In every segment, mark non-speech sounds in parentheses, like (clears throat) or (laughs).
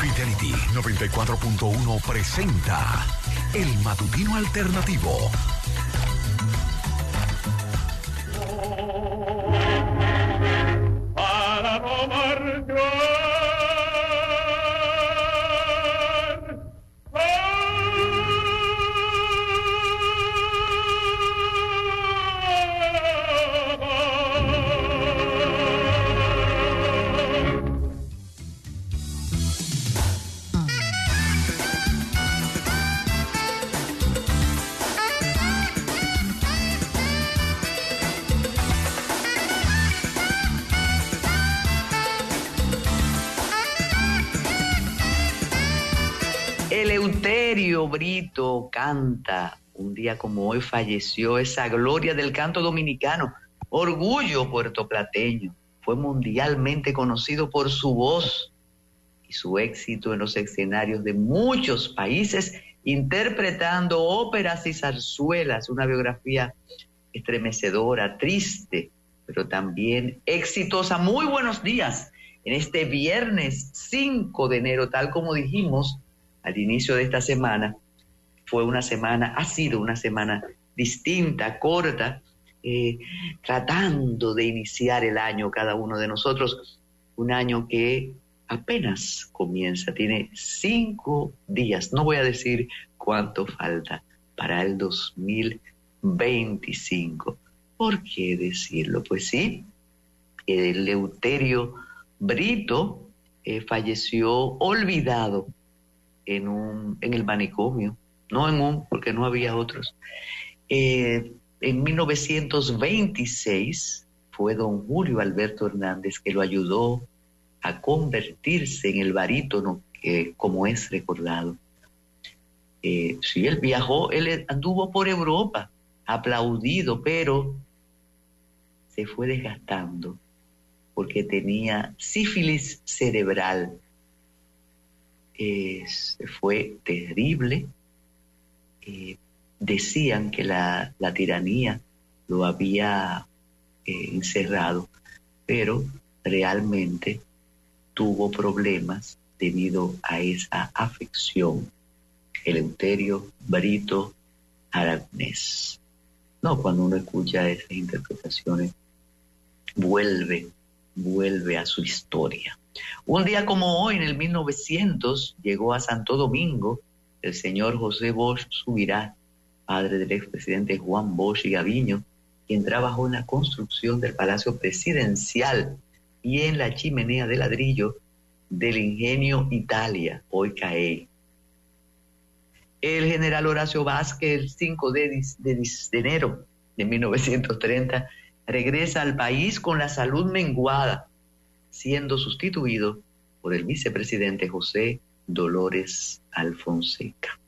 Fidelity 94.1 presenta El Matutino Alternativo. Canta. Un día como hoy falleció esa gloria del canto dominicano, orgullo puertoplateño. Fue mundialmente conocido por su voz y su éxito en los escenarios de muchos países, interpretando óperas y zarzuelas, una biografía estremecedora, triste, pero también exitosa. Muy buenos días en este viernes 5 de enero, tal como dijimos al inicio de esta semana, fue una semana, ha sido una semana distinta, corta, eh, tratando de iniciar el año cada uno de nosotros, un año que apenas comienza, tiene cinco días, no voy a decir cuánto falta para el 2025. ¿Por qué decirlo? Pues sí, el Leuterio Brito eh, falleció olvidado en, un, en el manicomio, no en un, porque no había otros. Eh, en 1926 fue don Julio Alberto Hernández que lo ayudó a convertirse en el barítono que, como es recordado. Eh, sí, él viajó, él anduvo por Europa, aplaudido, pero se fue desgastando porque tenía sífilis cerebral fue terrible. Decían que la, tiranía lo había eh, encerrado, pero realmente tuvo problemas debido a esa afección. Eleuterio Brito Aragonés. No, cuando uno escucha esas interpretaciones, vuelve, vuelve a su historia. Un día como hoy, en el 1900, llegó a Santo Domingo el señor José Bosch Subirá, padre del expresidente Juan Bosch y Gaviño, quien trabajó en la construcción del Palacio Presidencial y en la chimenea de ladrillo del Ingenio Italia, hoy CAE. El general Horacio Vázquez, el 5 de, de enero de 1930, regresa al país con la salud menguada siendo sustituido por el vicepresidente José Dolores Alfonseca.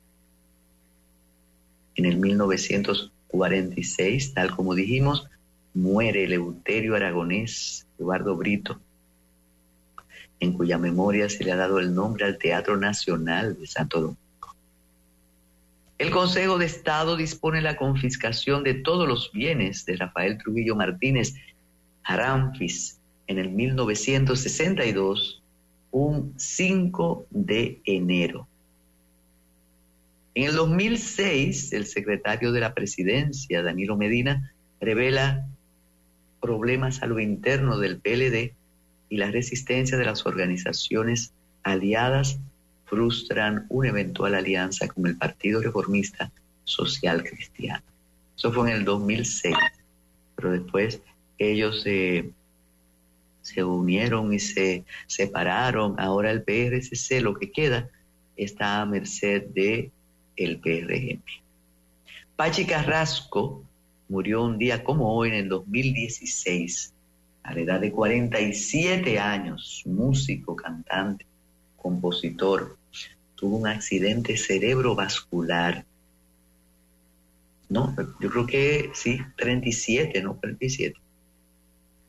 En el 1946, tal como dijimos, muere Eleuterio Aragonés Eduardo Brito, en cuya memoria se le ha dado el nombre al Teatro Nacional de Santo Domingo. El Consejo de Estado dispone la confiscación de todos los bienes de Rafael Trujillo Martínez Aramfis, en el 1962, un 5 de enero. En el 2006, el secretario de la presidencia, Danilo Medina, revela problemas a lo interno del PLD y la resistencia de las organizaciones aliadas frustran una eventual alianza con el Partido Reformista Social Cristiano. Eso fue en el 2006, pero después ellos se se unieron y se separaron. Ahora el PRCC, lo que queda, está a merced de el PRM. Pachi Carrasco murió un día como hoy en el 2016, a la edad de 47 años, músico, cantante, compositor. Tuvo un accidente cerebrovascular. No, yo creo que sí, 37, no 37.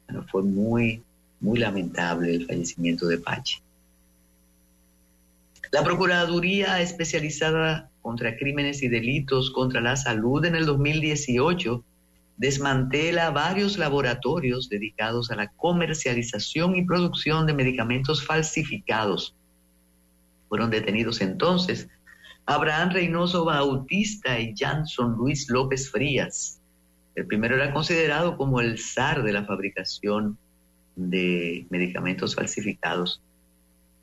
Bueno, fue muy, muy lamentable el fallecimiento de Pache. La Procuraduría Especializada contra Crímenes y Delitos contra la Salud en el 2018 desmantela varios laboratorios dedicados a la comercialización y producción de medicamentos falsificados. Fueron detenidos entonces Abraham Reynoso Bautista y Janson Luis López Frías. El primero era considerado como el zar de la fabricación de medicamentos falsificados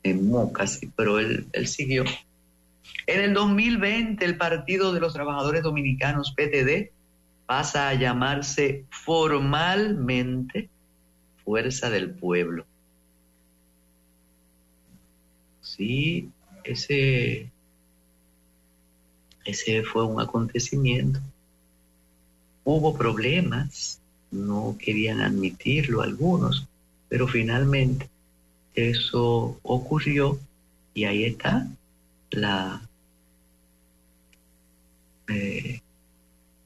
en Mocas, pero él, él siguió. En el 2020, el Partido de los Trabajadores Dominicanos, PTD, pasa a llamarse formalmente Fuerza del Pueblo. Sí, ese, ese fue un acontecimiento. Hubo problemas, no querían admitirlo algunos, pero finalmente eso ocurrió y ahí está la eh,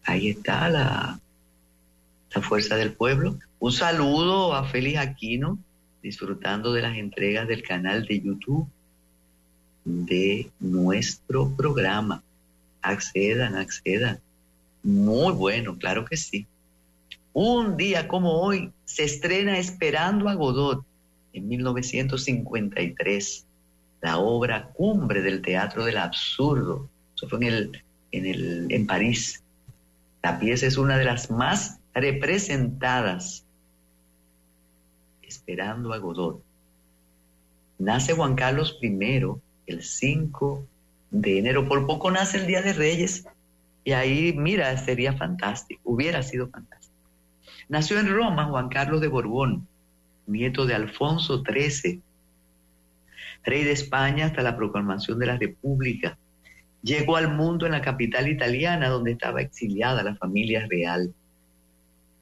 ahí está la, la fuerza del pueblo. Un saludo a Félix Aquino, disfrutando de las entregas del canal de YouTube de nuestro programa. Accedan, accedan. Muy bueno, claro que sí. Un día como hoy se estrena Esperando a Godot en 1953, la obra cumbre del teatro del absurdo. Eso fue en, el, en, el, en París. La pieza es una de las más representadas. Esperando a Godot. Nace Juan Carlos I el 5 de enero. Por poco nace el Día de Reyes. Y ahí, mira, sería fantástico. Hubiera sido fantástico. Nació en Roma Juan Carlos de Borbón, nieto de Alfonso XIII, rey de España hasta la proclamación de la República. Llegó al mundo en la capital italiana donde estaba exiliada la familia real.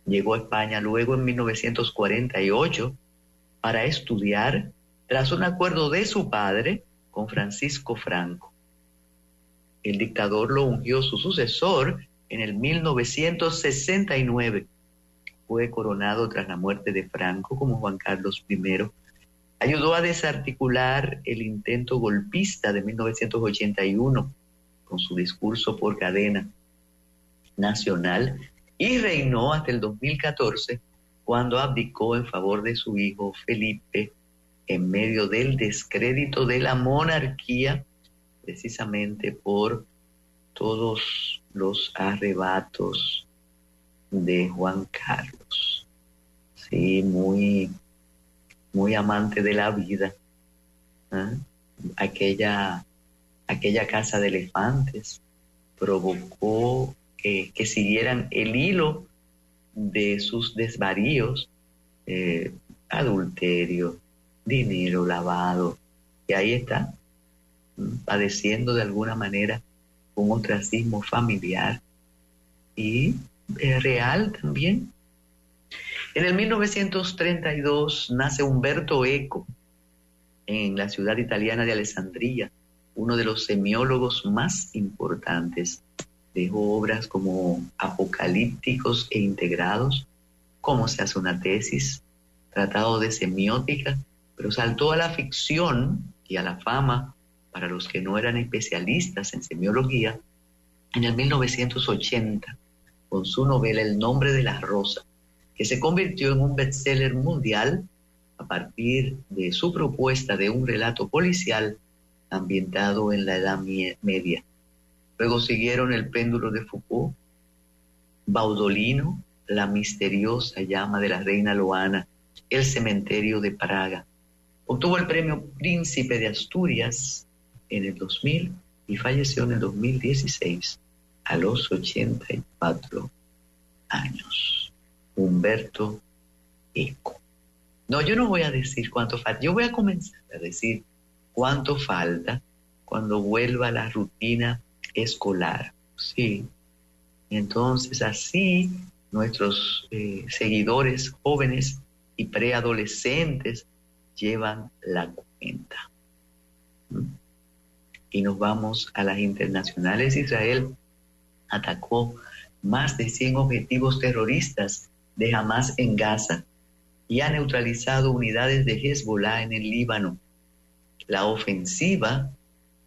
Llegó a España luego en 1948 para estudiar tras un acuerdo de su padre con Francisco Franco. El dictador lo ungió su sucesor en el 1969. Fue coronado tras la muerte de Franco como Juan Carlos I. Ayudó a desarticular el intento golpista de 1981 con su discurso por cadena nacional y reinó hasta el 2014 cuando abdicó en favor de su hijo Felipe en medio del descrédito de la monarquía, precisamente por todos los arrebatos de Juan Carlos. Sí, muy, muy amante de la vida. ¿ah? Aquella aquella casa de elefantes provocó que, siguieran el hilo de sus desvaríos, eh, adulterio, dinero lavado, y ahí está, padeciendo de alguna manera un ostracismo familiar y eh, real también. En el 1932 nace Humberto Eco en la ciudad italiana de Alessandria uno de los semiólogos más importantes. Dejó obras como Apocalípticos e Integrados, Cómo se hace una tesis, Tratado de Semiótica, pero saltó a la ficción y a la fama para los que no eran especialistas en semiología en el 1980 con su novela El nombre de la rosa, que se convirtió en un bestseller mundial a partir de su propuesta de un relato policial ambientado en la Edad Media. Luego siguieron El péndulo de Foucault, Baudolino, La misteriosa llama de la reina Loana, El cementerio de Praga. Obtuvo el premio Príncipe de Asturias en el 2000 y falleció en el 2016 a los 84 años. Humberto Eco. No, yo no voy a decir cuánto falta, yo voy a comenzar a decir cuánto falta cuando vuelva la rutina escolar. Sí. Entonces así nuestros eh, seguidores jóvenes y preadolescentes llevan la cuenta. ¿Mm? Y nos vamos a las internacionales. Israel atacó más de 100 objetivos terroristas de Hamas en Gaza y ha neutralizado unidades de Hezbollah en el Líbano. La ofensiva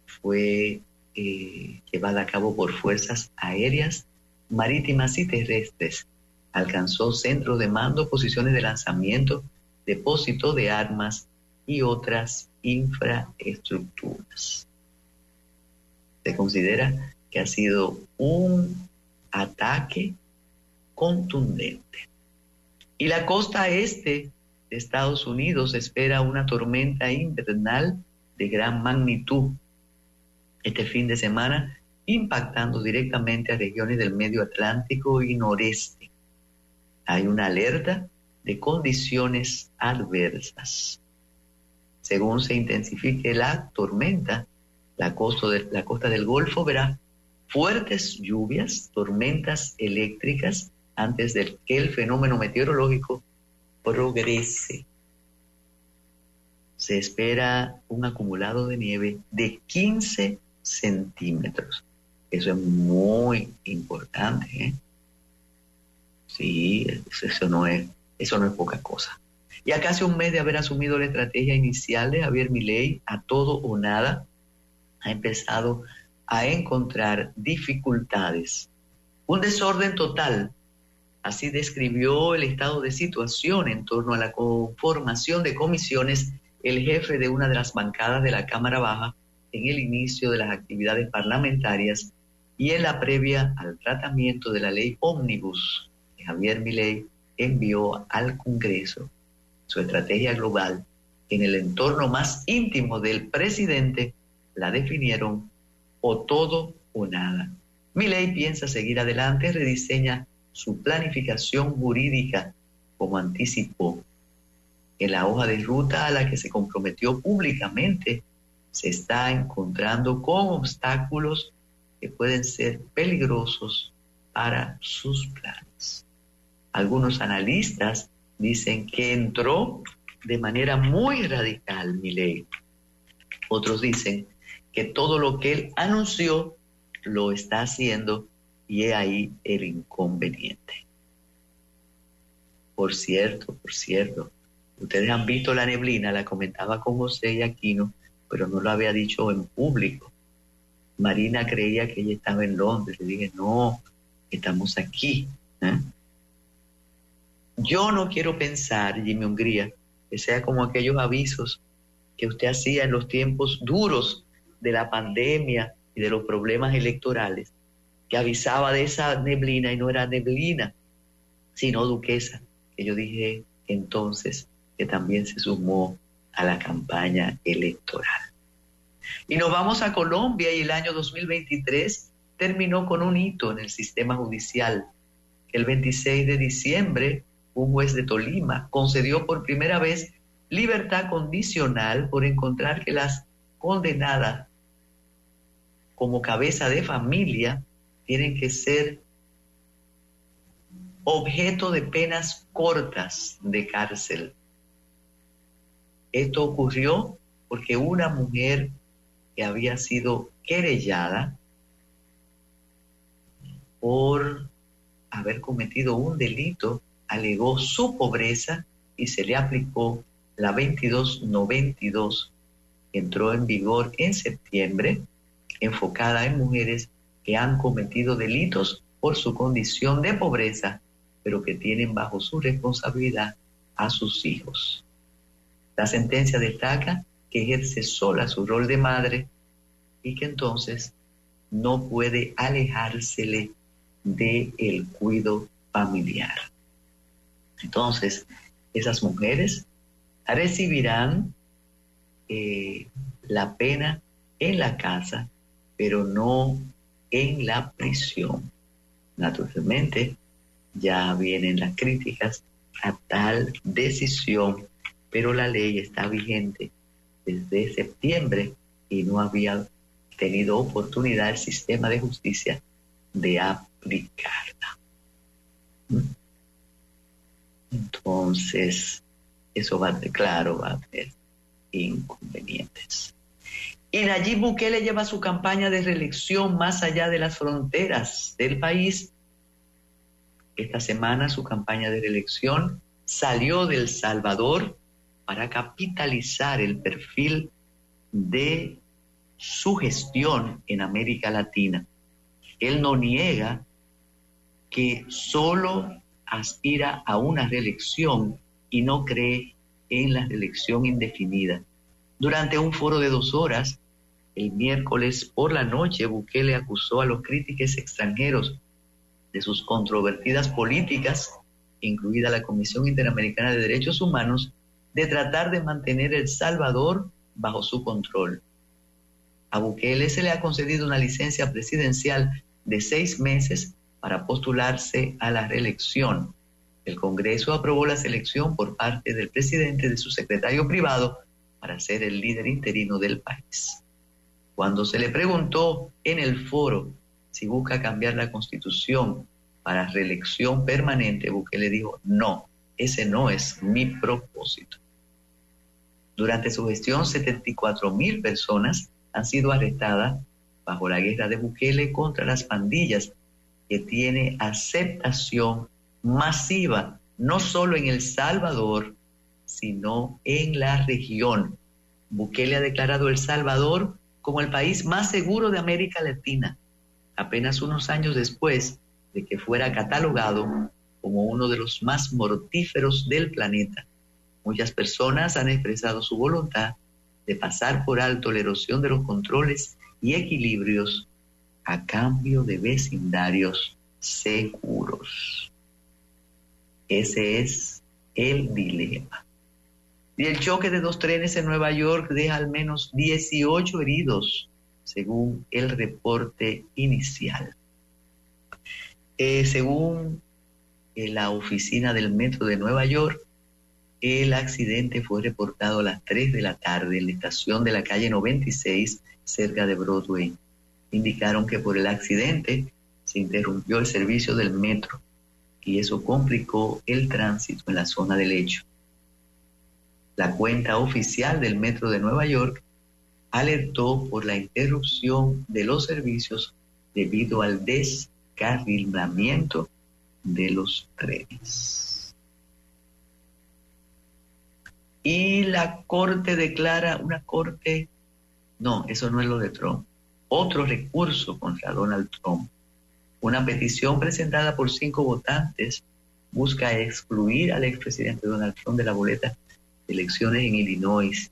fue eh, llevada a cabo por fuerzas aéreas, marítimas y terrestres. Alcanzó centros de mando, posiciones de lanzamiento, depósito de armas y otras infraestructuras. Se considera que ha sido un ataque contundente. Y la costa este de Estados Unidos espera una tormenta invernal de gran magnitud este fin de semana, impactando directamente a regiones del medio Atlántico y noreste. Hay una alerta de condiciones adversas. Según se intensifique la tormenta, la costa, de, la costa del Golfo verá fuertes lluvias, tormentas eléctricas, antes de que el fenómeno meteorológico progrese. Se espera un acumulado de nieve de 15 centímetros. Eso es muy importante. ¿eh? Sí, eso no, es, eso no es poca cosa. Y a casi un mes de haber asumido la estrategia inicial de Javier Milei, a todo o nada, ha empezado a encontrar dificultades. Un desorden total. Así describió el estado de situación en torno a la conformación de comisiones el jefe de una de las bancadas de la Cámara Baja en el inicio de las actividades parlamentarias y en la previa al tratamiento de la ley ómnibus que Javier Milei envió al Congreso. Su estrategia global en el entorno más íntimo del presidente la definieron o todo o nada. Milei piensa seguir adelante, rediseña su planificación jurídica como anticipó. En la hoja de ruta a la que se comprometió públicamente se está encontrando con obstáculos que pueden ser peligrosos para sus planes. Algunos analistas dicen que entró de manera muy radical Milei. Otros dicen que todo lo que él anunció lo está haciendo y es ahí el inconveniente. Por cierto, por cierto, ustedes han visto la neblina, la comentaba con José y Aquino, pero no lo había dicho en público. Marina creía que ella estaba en Londres. Le dije, no, estamos aquí. ¿eh? Yo no quiero pensar, Jimmy Hungría, que sea como aquellos avisos que usted hacía en los tiempos duros de la pandemia y de los problemas electorales, que avisaba de esa neblina y no era neblina, sino duquesa, que yo dije entonces que también se sumó a la campaña electoral. Y nos vamos a Colombia y el año 2023 terminó con un hito en el sistema judicial. El 26 de diciembre, un juez de Tolima concedió por primera vez libertad condicional por encontrar que las condenadas como cabeza de familia tienen que ser objeto de penas cortas de cárcel. Esto ocurrió porque una mujer que había sido querellada por haber cometido un delito alegó su pobreza y se le aplicó la 2292 que entró en vigor en septiembre enfocada en mujeres que han cometido delitos por su condición de pobreza, pero que tienen bajo su responsabilidad a sus hijos. La sentencia destaca que ejerce sola su rol de madre y que entonces no puede alejársele del el cuido familiar. Entonces, esas mujeres recibirán eh, la pena en la casa pero no en la prisión. Naturalmente, ya vienen las críticas a tal decisión, pero la ley está vigente desde septiembre y no había tenido oportunidad el sistema de justicia de aplicarla. ¿Mm? Entonces, eso va a claro, va a tener inconvenientes. Y Nayib Bukele lleva su campaña de reelección más allá de las fronteras del país. Esta semana su campaña de reelección salió del Salvador para capitalizar el perfil de su gestión en América Latina. Él no niega que solo aspira a una reelección y no cree en la reelección indefinida. Durante un foro de dos horas, El miércoles por la noche, Bukele acusó a los críticos extranjeros de sus controvertidas políticas, incluida la Comisión Interamericana de Derechos Humanos, de tratar de mantener El Salvador bajo su control. A Bukele se le ha concedido una licencia presidencial de seis meses para postularse a la reelección. El Congreso aprobó la selección por parte del presidente de su secretario privado para ser el líder interino del país. Cuando se le preguntó en el foro si busca cambiar la constitución para reelección permanente, Bukele dijo, no, ese no es mi propósito. Durante su gestión, 74 mil personas han sido arrestadas bajo la guerra de Bukele contra las pandillas, que tiene aceptación masiva, no solo en El Salvador, sino en la región. Bukele ha declarado El Salvador como el país más seguro de América Latina, apenas unos años después de que fuera catalogado como uno de los más mortíferos del planeta. Muchas personas han expresado su voluntad de pasar por alto la erosión de los controles y equilibrios a cambio de vecindarios seguros. Ese es el dilema. Y el choque de dos trenes en Nueva York deja al menos 18 heridos, según el reporte inicial. Eh, según eh, la oficina del Metro de Nueva York, el accidente fue reportado a las 3 de la tarde en la estación de la calle 96 cerca de Broadway. Indicaron que por el accidente se interrumpió el servicio del metro y eso complicó el tránsito en la zona del hecho. La cuenta oficial del Metro de Nueva York alertó por la interrupción de los servicios debido al descarrilamiento de los trenes. y la Corte declara una Corte, no, eso no es lo de Trump, otro recurso contra Donald Trump. Una petición presentada por cinco votantes busca excluir al expresidente Donald Trump de la boleta elecciones en Illinois,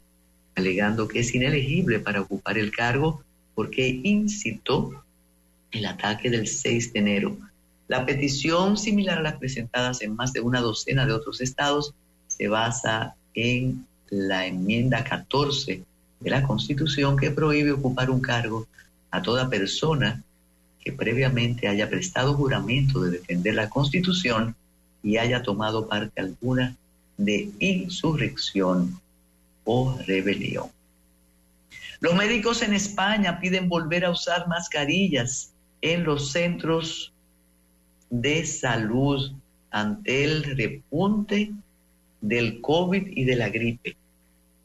alegando que es inelegible para ocupar el cargo porque incitó el ataque del 6 de enero. La petición, similar a las presentadas en más de una docena de otros estados, se basa en la enmienda 14 de la Constitución que prohíbe ocupar un cargo a toda persona que previamente haya prestado juramento de defender la Constitución y haya tomado parte alguna de insurrección o rebelión. Los médicos en España piden volver a usar mascarillas en los centros de salud ante el repunte del COVID y de la gripe.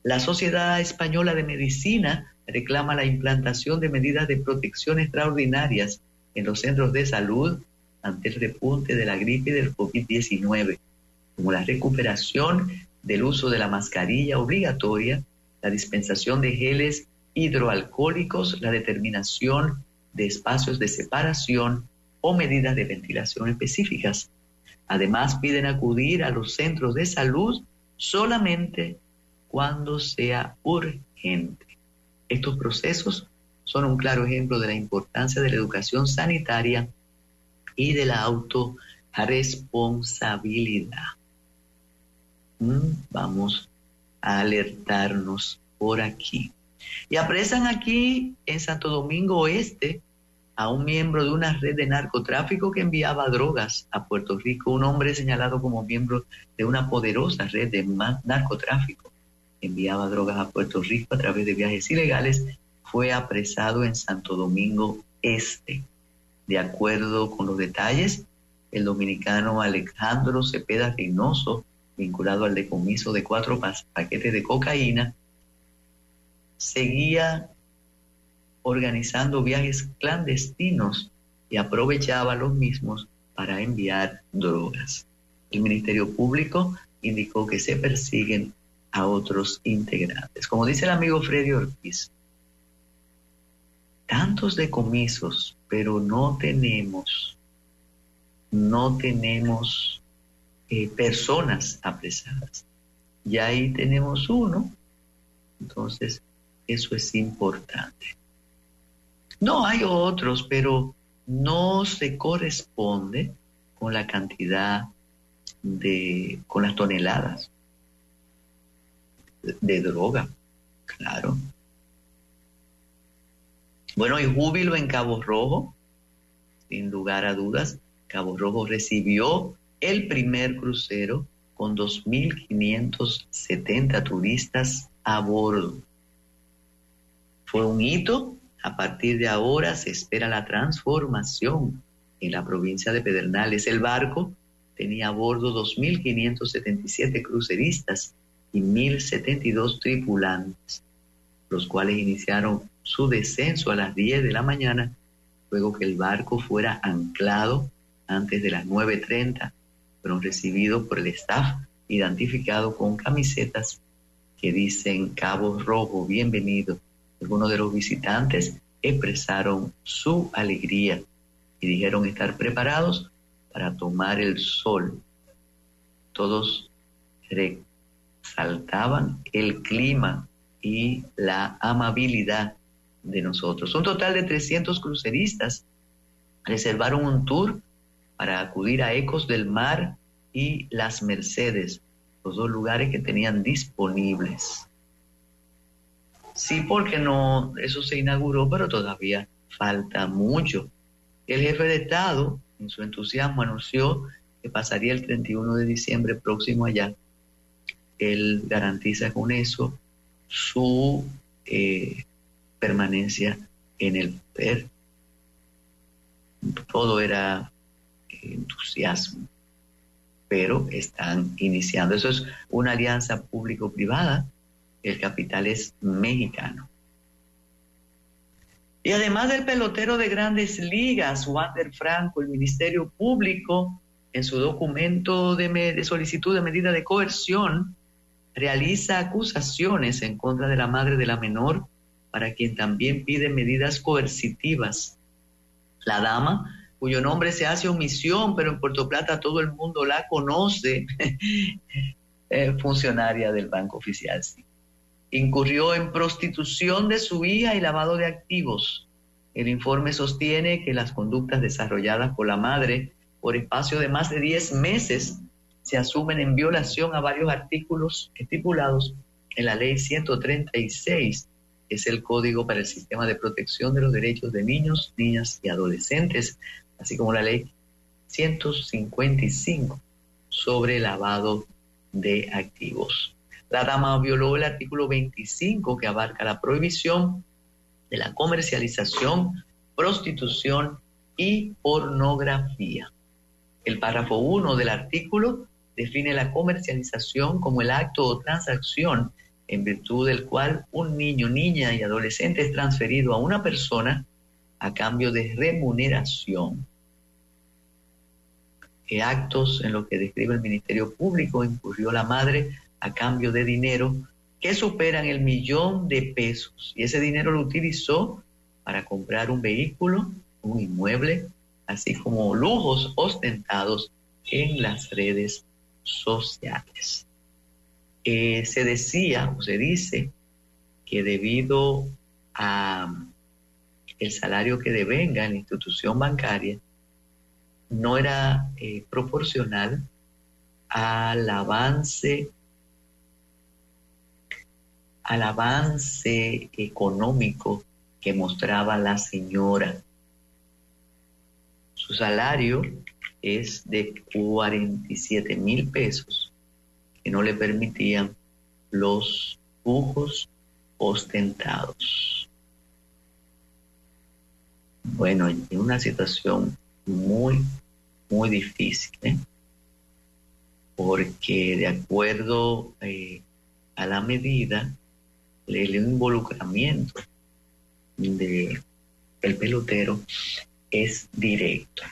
La Sociedad Española de Medicina reclama la implantación de medidas de protección extraordinarias en los centros de salud ante el repunte de la gripe y del COVID-19, como la recuperación del uso de la mascarilla obligatoria, la dispensación de geles hidroalcohólicos, la determinación de espacios de separación o medidas de ventilación específicas. Además, piden acudir a los centros de salud solamente cuando sea urgente. Estos procesos son un claro ejemplo de la importancia de la educación sanitaria y de la autorresponsabilidad. Mm, vamos a alertarnos por aquí. Y apresan aquí en Santo Domingo Oeste a un miembro de una red de narcotráfico que enviaba drogas a Puerto Rico, un hombre señalado como miembro de una poderosa red de narcotráfico. Enviaba drogas a Puerto Rico a través de viajes ilegales, fue apresado en Santo Domingo Este. De acuerdo con los detalles, el dominicano Alejandro Cepeda Reynoso, vinculado al decomiso de cuatro paquetes de cocaína, seguía organizando viajes clandestinos y aprovechaba los mismos para enviar drogas. El Ministerio Público indicó que se persiguen a otros integrantes. Como dice el amigo Freddy Ortiz, tantos decomisos, pero no tenemos, no tenemos eh, personas apresadas. Y ahí tenemos uno, entonces eso es importante. No, hay otros, pero no se corresponde con la cantidad de, con las toneladas de, droga, claro. Bueno, y júbilo en Cabo Rojo, sin lugar a dudas, Cabo Rojo recibió el primer crucero con 2.570 turistas a bordo. Fue un hito. A partir de ahora se espera la transformación en la provincia de Pedernales. El barco tenía a bordo 2.577 cruceristas y 1.072 tripulantes, los cuales iniciaron su descenso a las 10 de la mañana, luego que el barco fuera anclado antes de las 9.30. Fueron recibidos por el staff, identificado con camisetas que dicen Cabo Rojo, bienvenido. Algunos de los visitantes expresaron su alegría y dijeron estar preparados para tomar el sol. Todos resaltaban el clima y la amabilidad de nosotros. Un total de 300 cruceristas reservaron un tour para acudir a Ecos del Mar y Las Mercedes, los dos lugares que tenían disponibles. Sí, porque no, eso se inauguró, pero todavía falta mucho. El jefe de Estado, en su entusiasmo, anunció que pasaría el 31 de diciembre próximo allá. Él garantiza con eso su eh, permanencia en el poder. Todo era entusiasmo, pero están iniciando. Eso es una alianza público-privada. El capital es mexicano. Y además del pelotero de grandes ligas, Wander Franco, el Ministerio Público, en su documento de, de, solicitud de medida de coerción, realiza acusaciones en contra de la madre de la menor, para quien también pide medidas coercitivas. La dama cuyo nombre se hace omisión, pero en Puerto Plata todo el mundo la conoce, (laughs) eh, funcionaria del Banco Oficial. Incurrió en prostitución de su hija y lavado de activos. El informe sostiene que las conductas desarrolladas por la madre por espacio de más de 10 meses se asumen en violación a varios artículos estipulados en la ley 136 es el Código para el Sistema de Protección de los Derechos de Niños, Niñas y Adolescentes, así como la ley 155 sobre lavado de activos. La dama violó el artículo 25 que abarca la prohibición de la comercialización, prostitución y pornografía. El párrafo 1 del artículo define la comercialización como el acto o transacción en virtud del cual un niño, niña y adolescente es transferido a una persona a cambio de remuneración que actos en los que describe el Ministerio Público incurrió la madre a cambio de dinero que superan el millón de pesos. Y ese dinero lo utilizó para comprar un vehículo, un inmueble, así como lujos ostentados en las redes sociales. Eh, se decía o se dice que debido a el salario que devenga en la institución bancaria, no era eh, proporcional al avance al avance económico que mostraba la señora. Su salario es de 47 mil pesos que no le permitían los lujos ostentados. Bueno, en una situación muy muy difícil, porque de acuerdo eh, a la medida, el involucramiento del el pelotero es directo.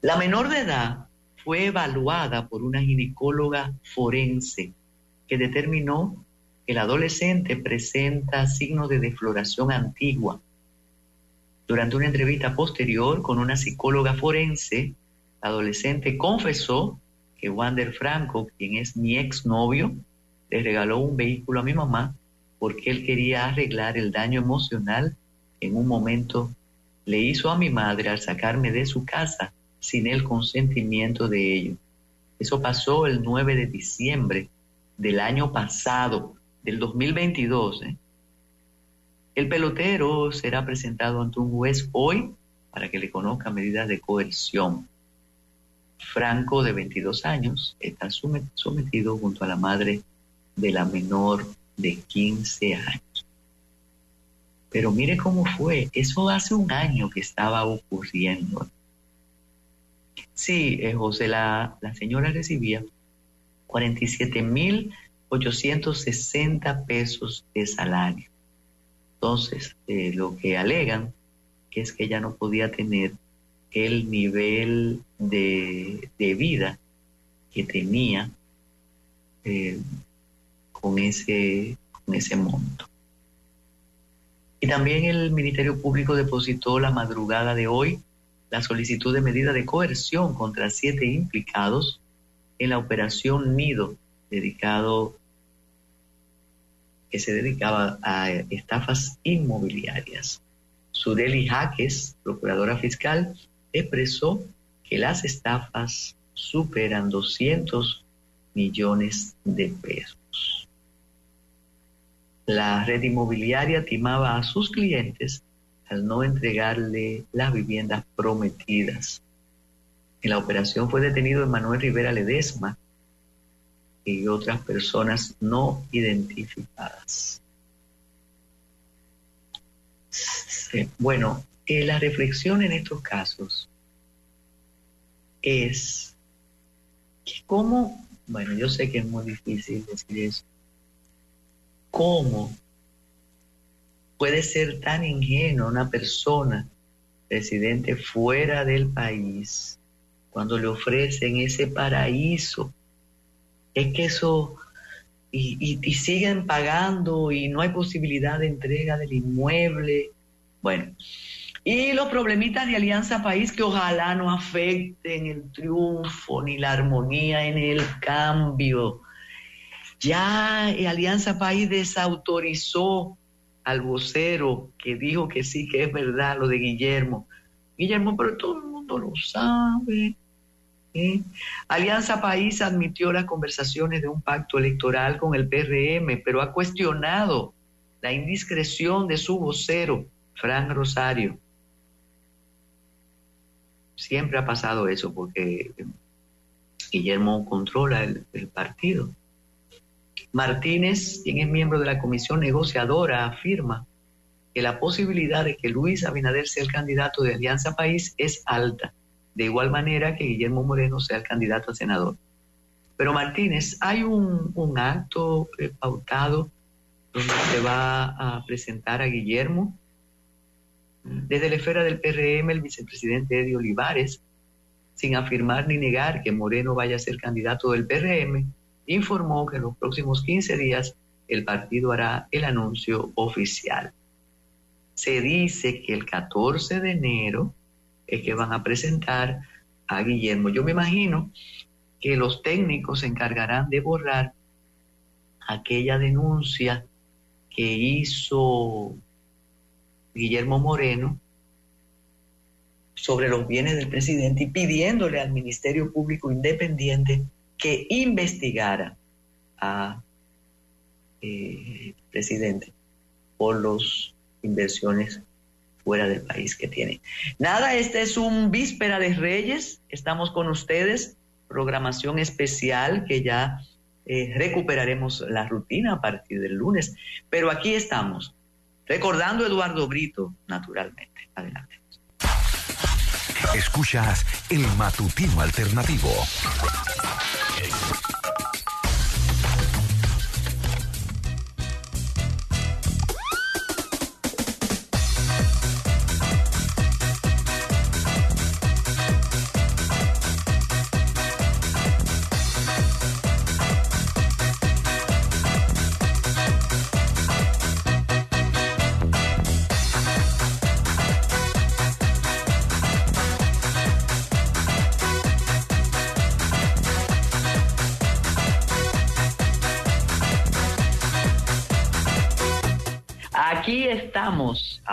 La menor de edad fue evaluada por una ginecóloga forense que determinó que el adolescente presenta signos de defloración antigua durante una entrevista posterior con una psicóloga forense, la adolescente confesó que Wander Franco, quien es mi exnovio, le regaló un vehículo a mi mamá porque él quería arreglar el daño emocional en un momento le hizo a mi madre al sacarme de su casa sin el consentimiento de ellos. Eso pasó el 9 de diciembre del año pasado, del 2022. ¿eh? El pelotero será presentado ante un juez hoy para que le conozca medidas de coerción. Franco, de 22 años, está sometido junto a la madre de la menor de 15 años. Pero mire cómo fue, eso hace un año que estaba ocurriendo. Sí, eh, José, la, la señora recibía 47.860 pesos de salario. Entonces, eh, lo que alegan es que ella no podía tener el nivel de, vida que tenía eh, con, ese, con ese monto. Y también el Ministerio Público depositó la madrugada de hoy la solicitud de medida de coerción contra siete implicados en la operación Nido, dedicado, que se dedicaba a estafas inmobiliarias. Sureli Jaques, procuradora fiscal, expresó que las estafas superan 200 millones de pesos. La red inmobiliaria timaba a sus clientes al no entregarle las viviendas prometidas. En la operación fue detenido Emanuel Rivera Ledesma y otras personas no identificadas. Bueno, eh, la reflexión en estos casos es que cómo, bueno, yo sé que es muy difícil decir eso, cómo puede ser tan ingenuo una persona residente fuera del país cuando le ofrecen ese paraíso. Es que eso, y, y siguen pagando y no hay posibilidad de entrega del inmueble. Bueno, y los problemitas de Alianza País que ojalá no afecten el triunfo ni la armonía en el cambio. Ya Alianza País desautorizó al vocero que dijo que sí, que es verdad lo de Guillermo. Guillermo, pero todo el mundo lo sabe. Alianza País admitió las conversaciones de un pacto electoral con el PRM, pero ha cuestionado la indiscreción de su vocero, Fran Rosario. Siempre ha pasado eso porque Guillermo controla el, partido. Martínez, quien es miembro de la comisión negociadora, afirma que la posibilidad de que Luis Abinader sea el candidato de Alianza País es alta, de igual manera que Guillermo Moreno sea el candidato a senador. Pero Martínez, hay un, un acto pautado donde se va a presentar a Guillermo desde la esfera del PRM, el vicepresidente Eddie Olivares, sin afirmar ni negar que Moreno vaya a ser candidato del PRM, informó que en los próximos 15 días el partido hará el anuncio oficial. Se dice que el 14 de enero es que van a presentar a Guillermo. Yo me imagino que los técnicos se encargarán de borrar aquella denuncia que hizo Guillermo Moreno sobre los bienes del presidente y pidiéndole al Ministerio Público Independiente que investigara al eh, presidente por las inversiones fuera del país que tiene. Nada, este es un víspera de Reyes, estamos con ustedes, programación especial que ya eh, recuperaremos la rutina a partir del lunes, pero aquí estamos Recordando Eduardo Brito, naturalmente. Adelante. Escuchas el matutino alternativo.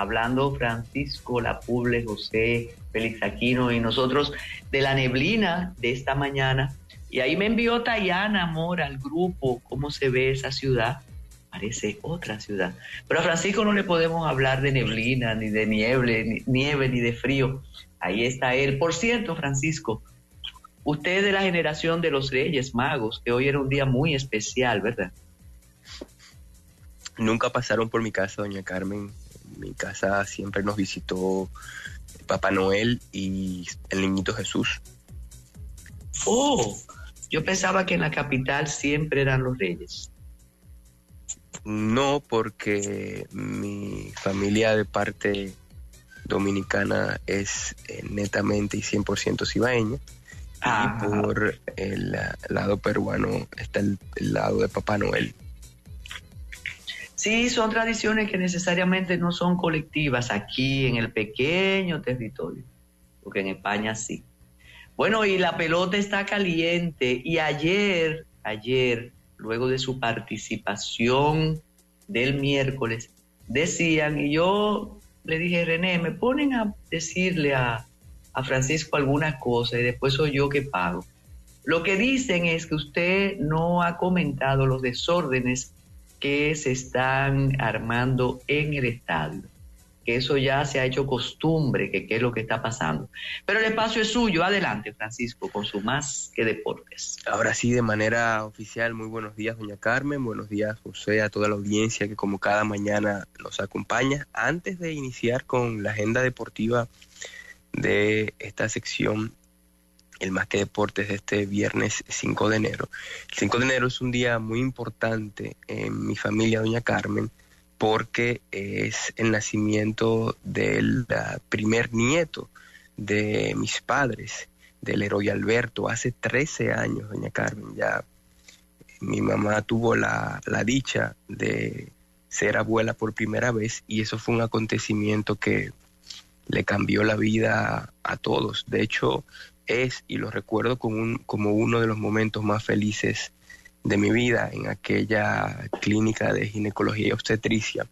Hablando Francisco Lapuble, José Félix Aquino y nosotros de la neblina de esta mañana. Y ahí me envió Tayana Amor al grupo cómo se ve esa ciudad. Parece otra ciudad. Pero a Francisco no le podemos hablar de neblina, ni de nieve, ni, nieve, ni de frío. Ahí está él. Por cierto, Francisco, usted es de la generación de los Reyes Magos, que hoy era un día muy especial, ¿verdad? Nunca pasaron por mi casa, doña Carmen. Mi casa siempre nos visitó Papá Noel y el Niñito Jesús. Oh, yo pensaba que en la capital siempre eran los reyes. No, porque mi familia de parte dominicana es eh, netamente y 100% cibaeña. Y Ah. por el lado peruano está el, el lado de Papá Noel. Sí, son tradiciones que necesariamente no son colectivas aquí en el pequeño territorio, porque en España sí. Bueno, y la pelota está caliente y ayer, ayer, luego de su participación del miércoles, decían, y yo le dije, René, me ponen a decirle a, a Francisco alguna cosa y después soy yo que pago. Lo que dicen es que usted no ha comentado los desórdenes que se están armando en el estadio. Que eso ya se ha hecho costumbre, que qué es lo que está pasando. Pero el espacio es suyo. Adelante, Francisco, con su más que deportes. Ahora sí, de manera oficial, muy buenos días, doña Carmen, buenos días, José, a toda la audiencia que como cada mañana nos acompaña. Antes de iniciar con la agenda deportiva de esta sección, el Más que Deportes de este viernes 5 de enero. El 5 de enero es un día muy importante en mi familia, doña Carmen, porque es el nacimiento del primer nieto de mis padres, del héroe Alberto, hace 13 años, doña Carmen, ya mi mamá tuvo la, la dicha de ser abuela por primera vez y eso fue un acontecimiento que le cambió la vida a todos. De hecho, es, y lo recuerdo como, un, como uno de los momentos más felices de mi vida, en aquella clínica de ginecología y obstetricia,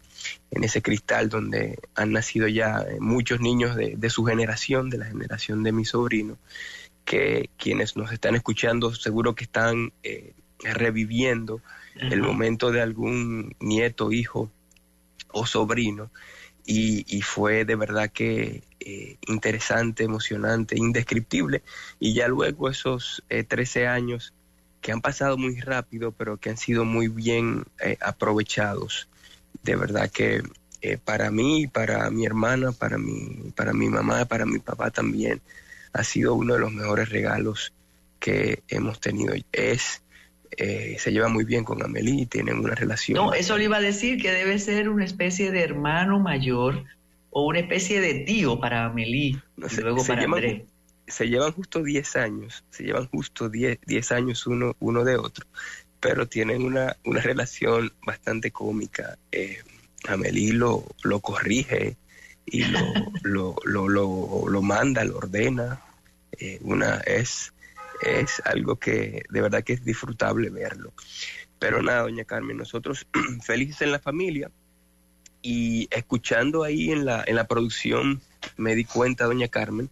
en ese cristal donde han nacido ya muchos niños de, de su generación, de la generación de mi sobrino, que quienes nos están escuchando seguro que están eh, reviviendo el momento de algún nieto, hijo o sobrino. Y, fue de verdad que eh, interesante, emocionante, indescriptible. Y ya luego esos eh, 13 años que han pasado muy rápido, pero que han sido muy bien eh, aprovechados. De verdad que eh, para mí, para mi hermana, para mi, para mi mamá, para mi papá también, ha sido uno de los mejores regalos que hemos tenido. Es, eh, se lleva muy bien con Amelie, tienen una relación. No, eso le iba a decir que debe ser una especie de hermano mayor o una especie de tío para Amelie No y sé, luego se para llaman- André. se llevan justo 10 años, se llevan justo 10, 10 años uno, uno de otro, pero tienen una, una relación bastante cómica. Eh, Amelie lo, lo corrige y lo, (laughs) lo, lo, lo, lo manda, lo ordena. Eh, una, es, es algo que de verdad que es disfrutable verlo. Pero nada, doña Carmen, nosotros (clears throat) felices en la familia y escuchando ahí en la, en la producción me di cuenta, doña Carmen,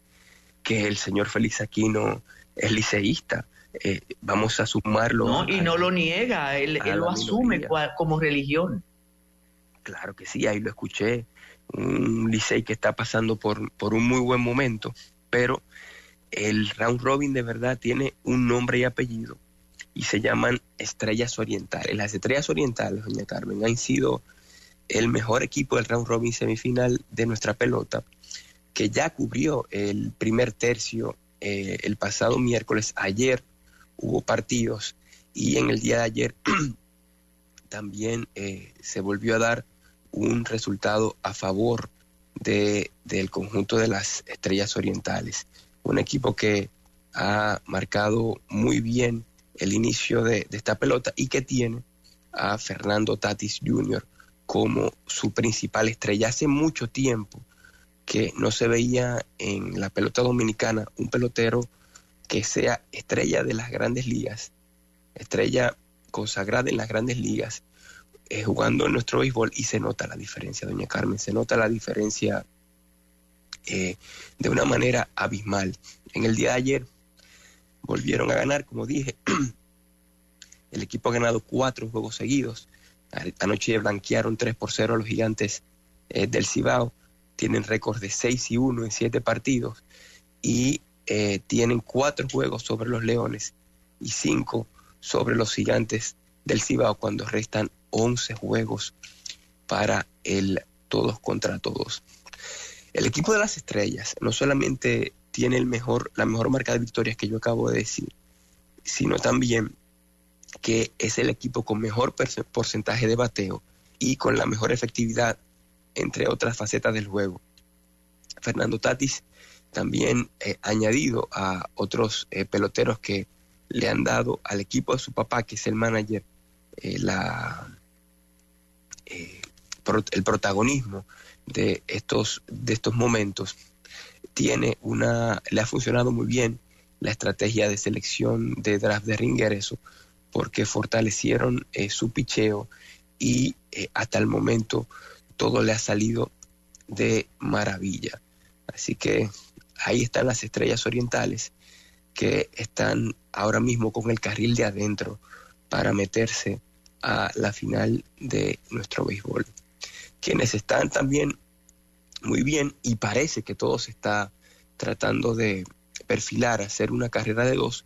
que el señor Félix Aquino es liceísta. Eh, vamos a sumarlo. No, y a- no lo niega, él, él lo asume como religión. Claro que sí, ahí lo escuché. Un Licey que está pasando por, por un muy buen momento, pero el round robin de verdad tiene un nombre y apellido y se llaman Estrellas Orientales. Las Estrellas Orientales, doña Carmen, han sido el mejor equipo del round robin semifinal de nuestra pelota, que ya cubrió el primer tercio eh, el pasado miércoles. Ayer hubo partidos y en el día de ayer (clears throat) también eh, se volvió a dar un resultado a favor de, del conjunto de las Estrellas Orientales. Un equipo que ha marcado muy bien el inicio de, esta pelota y que tiene a Fernando Tatis Jr. como su principal estrella. Hace mucho tiempo que no se veía en la pelota dominicana un pelotero que sea estrella de las grandes ligas, estrella consagrada en las grandes ligas, eh, jugando en nuestro béisbol y se nota la diferencia, doña Carmen, se nota la diferencia eh, de una manera abismal. En el día de ayer volvieron a ganar, como dije, (clears throat) el equipo ha ganado cuatro juegos seguidos. Anoche blanquearon 3 por 0 a los gigantes eh, del Cibao. Tienen récord de 6 y 1 en 7 partidos y eh, tienen cuatro juegos sobre los Leones y cinco sobre los Gigantes del Cibao cuando restan 11 juegos para el todos contra todos. El equipo de las estrellas no solamente tiene el mejor, la mejor marca de victorias que yo acabo de decir, sino también que es el equipo con mejor porcentaje de bateo y con la mejor efectividad, entre otras facetas del juego. Fernando Tatis también eh, añadido a otros eh, peloteros que le han dado al equipo de su papá, que es el manager, eh, la, el protagonismo de estos, de estos momentos, tiene una, le ha funcionado muy bien la estrategia de selección de draft de Ringer, eso, porque fortalecieron su picheo y hasta el momento todo le ha salido de maravilla. Así que ahí están las estrellas orientales que están ahora mismo con el carril de adentro para meterse a la final de nuestro béisbol. Quienes están también muy bien y parece que todo se está tratando de perfilar, hacer una carrera de dos,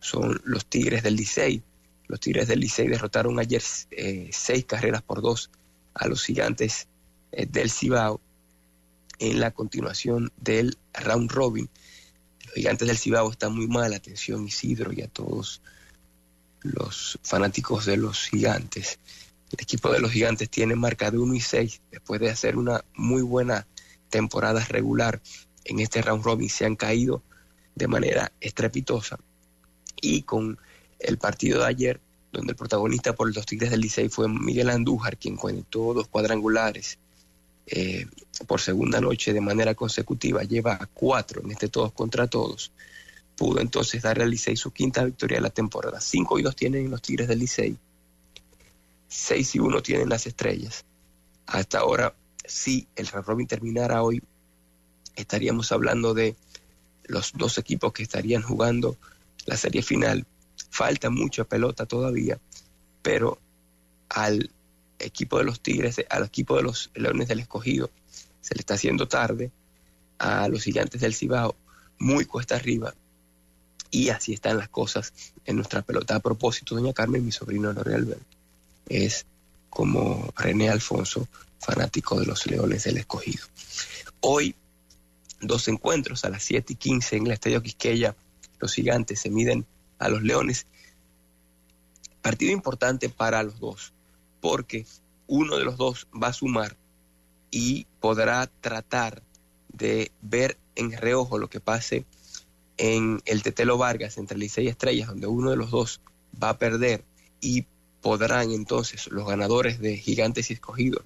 son los Tigres del Licey. Los Tigres del Licey derrotaron ayer eh, seis carreras por dos a los gigantes eh, del Cibao en la continuación del round robin. Los gigantes del Cibao están muy mal, atención Isidro y a todos los fanáticos de los gigantes. El equipo de los gigantes tiene marca de 1 y 6 después de hacer una muy buena temporada regular en este round robin. Se han caído de manera estrepitosa y con el partido de ayer, donde el protagonista por los Tigres del Licey fue Miguel Andújar, quien conectó dos cuadrangulares eh, por segunda noche de manera consecutiva, lleva a cuatro en este todos contra todos, pudo entonces darle al Licey su quinta victoria de la temporada. Cinco y dos tienen los Tigres del Licey, seis y uno tienen las estrellas. Hasta ahora, si el Robin terminara hoy, estaríamos hablando de los dos equipos que estarían jugando la serie final. Falta mucha pelota todavía, pero al equipo de los Tigres, al equipo de los Leones del Escogido, se le está haciendo tarde, a los gigantes del Cibao, muy cuesta arriba. Y así están las cosas en nuestra pelota. A propósito, doña Carmen, mi sobrino Lore Albert, es como René Alfonso, fanático de los Leones del Escogido. Hoy, dos encuentros a las 7 y 15 en el Estadio Quisqueya. Los gigantes se miden a los Leones. Partido importante para los dos porque uno de los dos va a sumar y podrá tratar de ver en reojo lo que pase en el Tetelo Vargas entre Licey y Estrellas, donde uno de los dos va a perder y podrán entonces los ganadores de Gigantes y Escogidos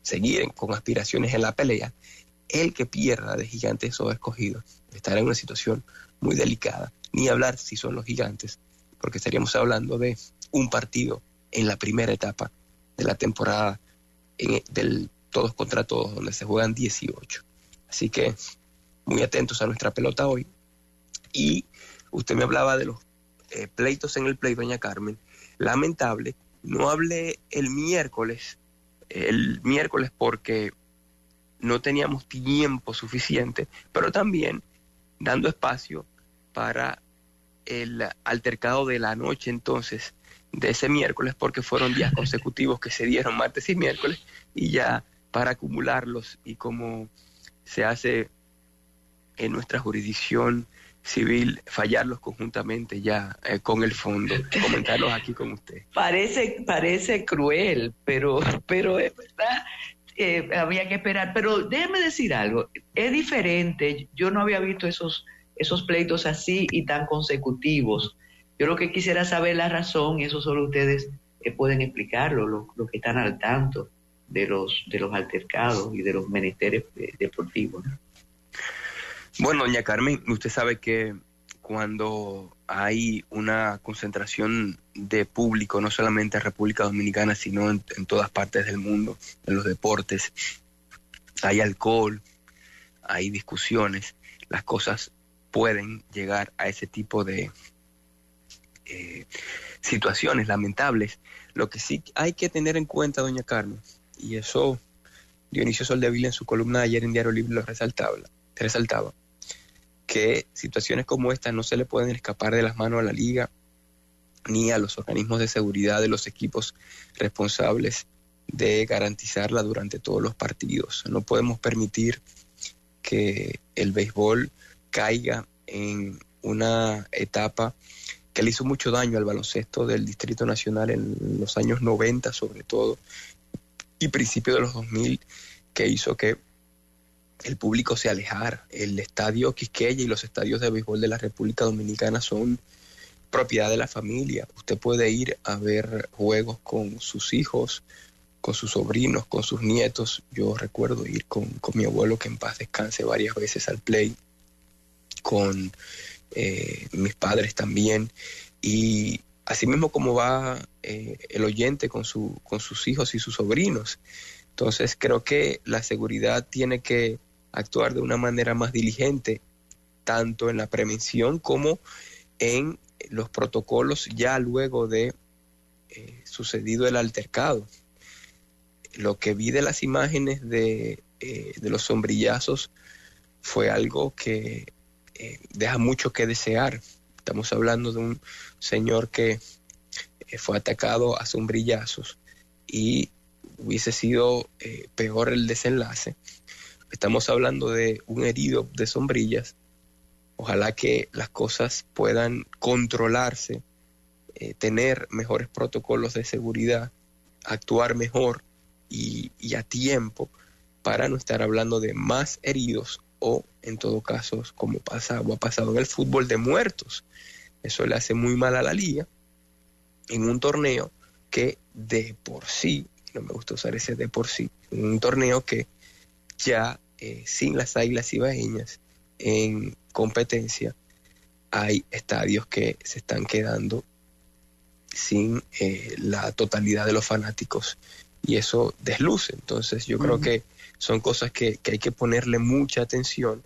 seguir con aspiraciones en la pelea. El que pierda de Gigantes o Escogidos estará en una situación muy delicada. Ni hablar si son los Gigantes, porque estaríamos hablando de un partido en la primera etapa de la temporada en, del todos contra todos, donde se juegan 18. Así que muy atentos a nuestra pelota hoy. Y usted me hablaba de los eh, pleitos en el play, doña Carmen. Lamentable, no hablé el miércoles, el miércoles porque no teníamos tiempo suficiente, pero también dando espacio para el altercado de la noche entonces de ese miércoles porque fueron días (laughs) consecutivos que se dieron martes y miércoles y ya para acumularlos y como se hace en nuestra jurisdicción civil fallarlos conjuntamente ya eh, con el fondo, comentarlos aquí con usted. Parece, parece cruel, pero, pero es verdad, eh, había que esperar. Pero déjeme decir algo, es diferente, yo no había visto esos, esos pleitos así y tan consecutivos. Yo lo que quisiera saber la razón, y eso solo ustedes eh, pueden explicarlo, los que están al tanto de los, de los altercados y de los menesteres deportivos. Bueno, doña Carmen, usted sabe que cuando hay una concentración de público, no solamente en República Dominicana, sino en, todas partes del mundo, en los deportes, hay alcohol, hay discusiones, las cosas pueden llegar a ese tipo de eh, situaciones lamentables. Lo que sí hay que tener en cuenta, doña Carmen, y eso Dionisio Soldevila en su columna de ayer en Diario Libre lo resaltaba, resaltaba que situaciones como esta no se le pueden escapar de las manos a la liga ni a los organismos de seguridad de los equipos responsables de garantizarla durante todos los partidos. No podemos permitir que el béisbol caiga en una etapa que le hizo mucho daño al baloncesto del Distrito Nacional en los años 90 sobre todo y principio de los 2000 que hizo que el público se alejara. El estadio Quisqueya y los estadios de béisbol de la República Dominicana son propiedad de la familia. Usted puede ir a ver juegos con sus hijos, con sus sobrinos, con sus nietos. Yo recuerdo ir con, mi abuelo, que en paz descanse, varias veces al play, con eh, mis padres también. Y así mismo como va eh, el oyente con, su, con sus hijos y sus sobrinos. Entonces creo que la seguridad tiene que actuar de una manera más diligente, tanto en la prevención como en los protocolos ya luego de eh, sucedido el altercado. Lo que vi de las imágenes de, eh, los sombrillazos fue algo que eh, deja mucho que desear. Estamos hablando de un señor que fue atacado a sombrillazos y hubiese sido peor el desenlace Estamos hablando de un herido de sombrillas. Ojalá que las cosas puedan controlarse, eh, tener mejores protocolos de seguridad, actuar mejor y, a tiempo para no estar hablando de más heridos o, en todo caso, como pasa o ha pasado en el fútbol, de muertos. Eso le hace muy mal a la liga en un torneo que de por sí, no me gusta usar ese de por sí, un torneo que ya eh, sin las águilas ibaeñas en competencia, hay estadios que se están quedando sin eh, la totalidad de los fanáticos y eso desluce. Entonces yo creo que son cosas que, hay que ponerle mucha atención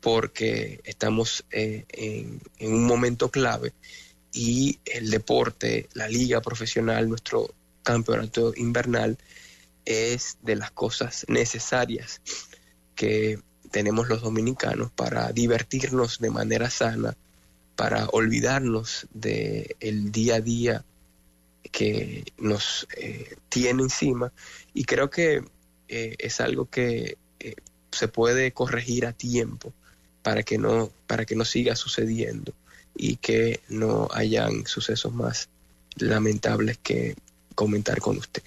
porque estamos eh, en, en, un momento clave y el deporte, la liga profesional, nuestro campeonato invernal es de las cosas necesarias que tenemos los dominicanos para divertirnos de manera sana, para olvidarnos del el día a día que nos eh, tiene encima y creo que eh, es algo que eh, se puede corregir a tiempo para que no para que no siga sucediendo y que no hayan sucesos más lamentables que comentar con usted.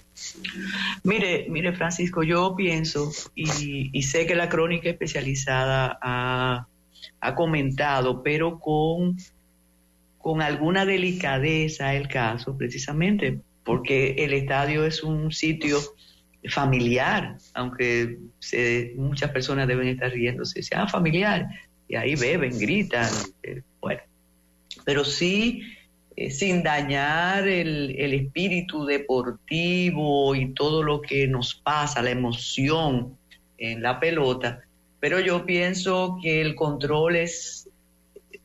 Mire, mire Francisco, yo pienso y, sé que la crónica especializada ha, comentado, pero con, con alguna delicadeza el caso, precisamente porque el estadio es un sitio familiar, aunque muchas personas deben estar riéndose, sea familiar, y ahí beben, gritan, eh, bueno, pero sí eh, sin dañar el, espíritu deportivo y todo lo que nos pasa, la emoción en la pelota, pero yo pienso que el control es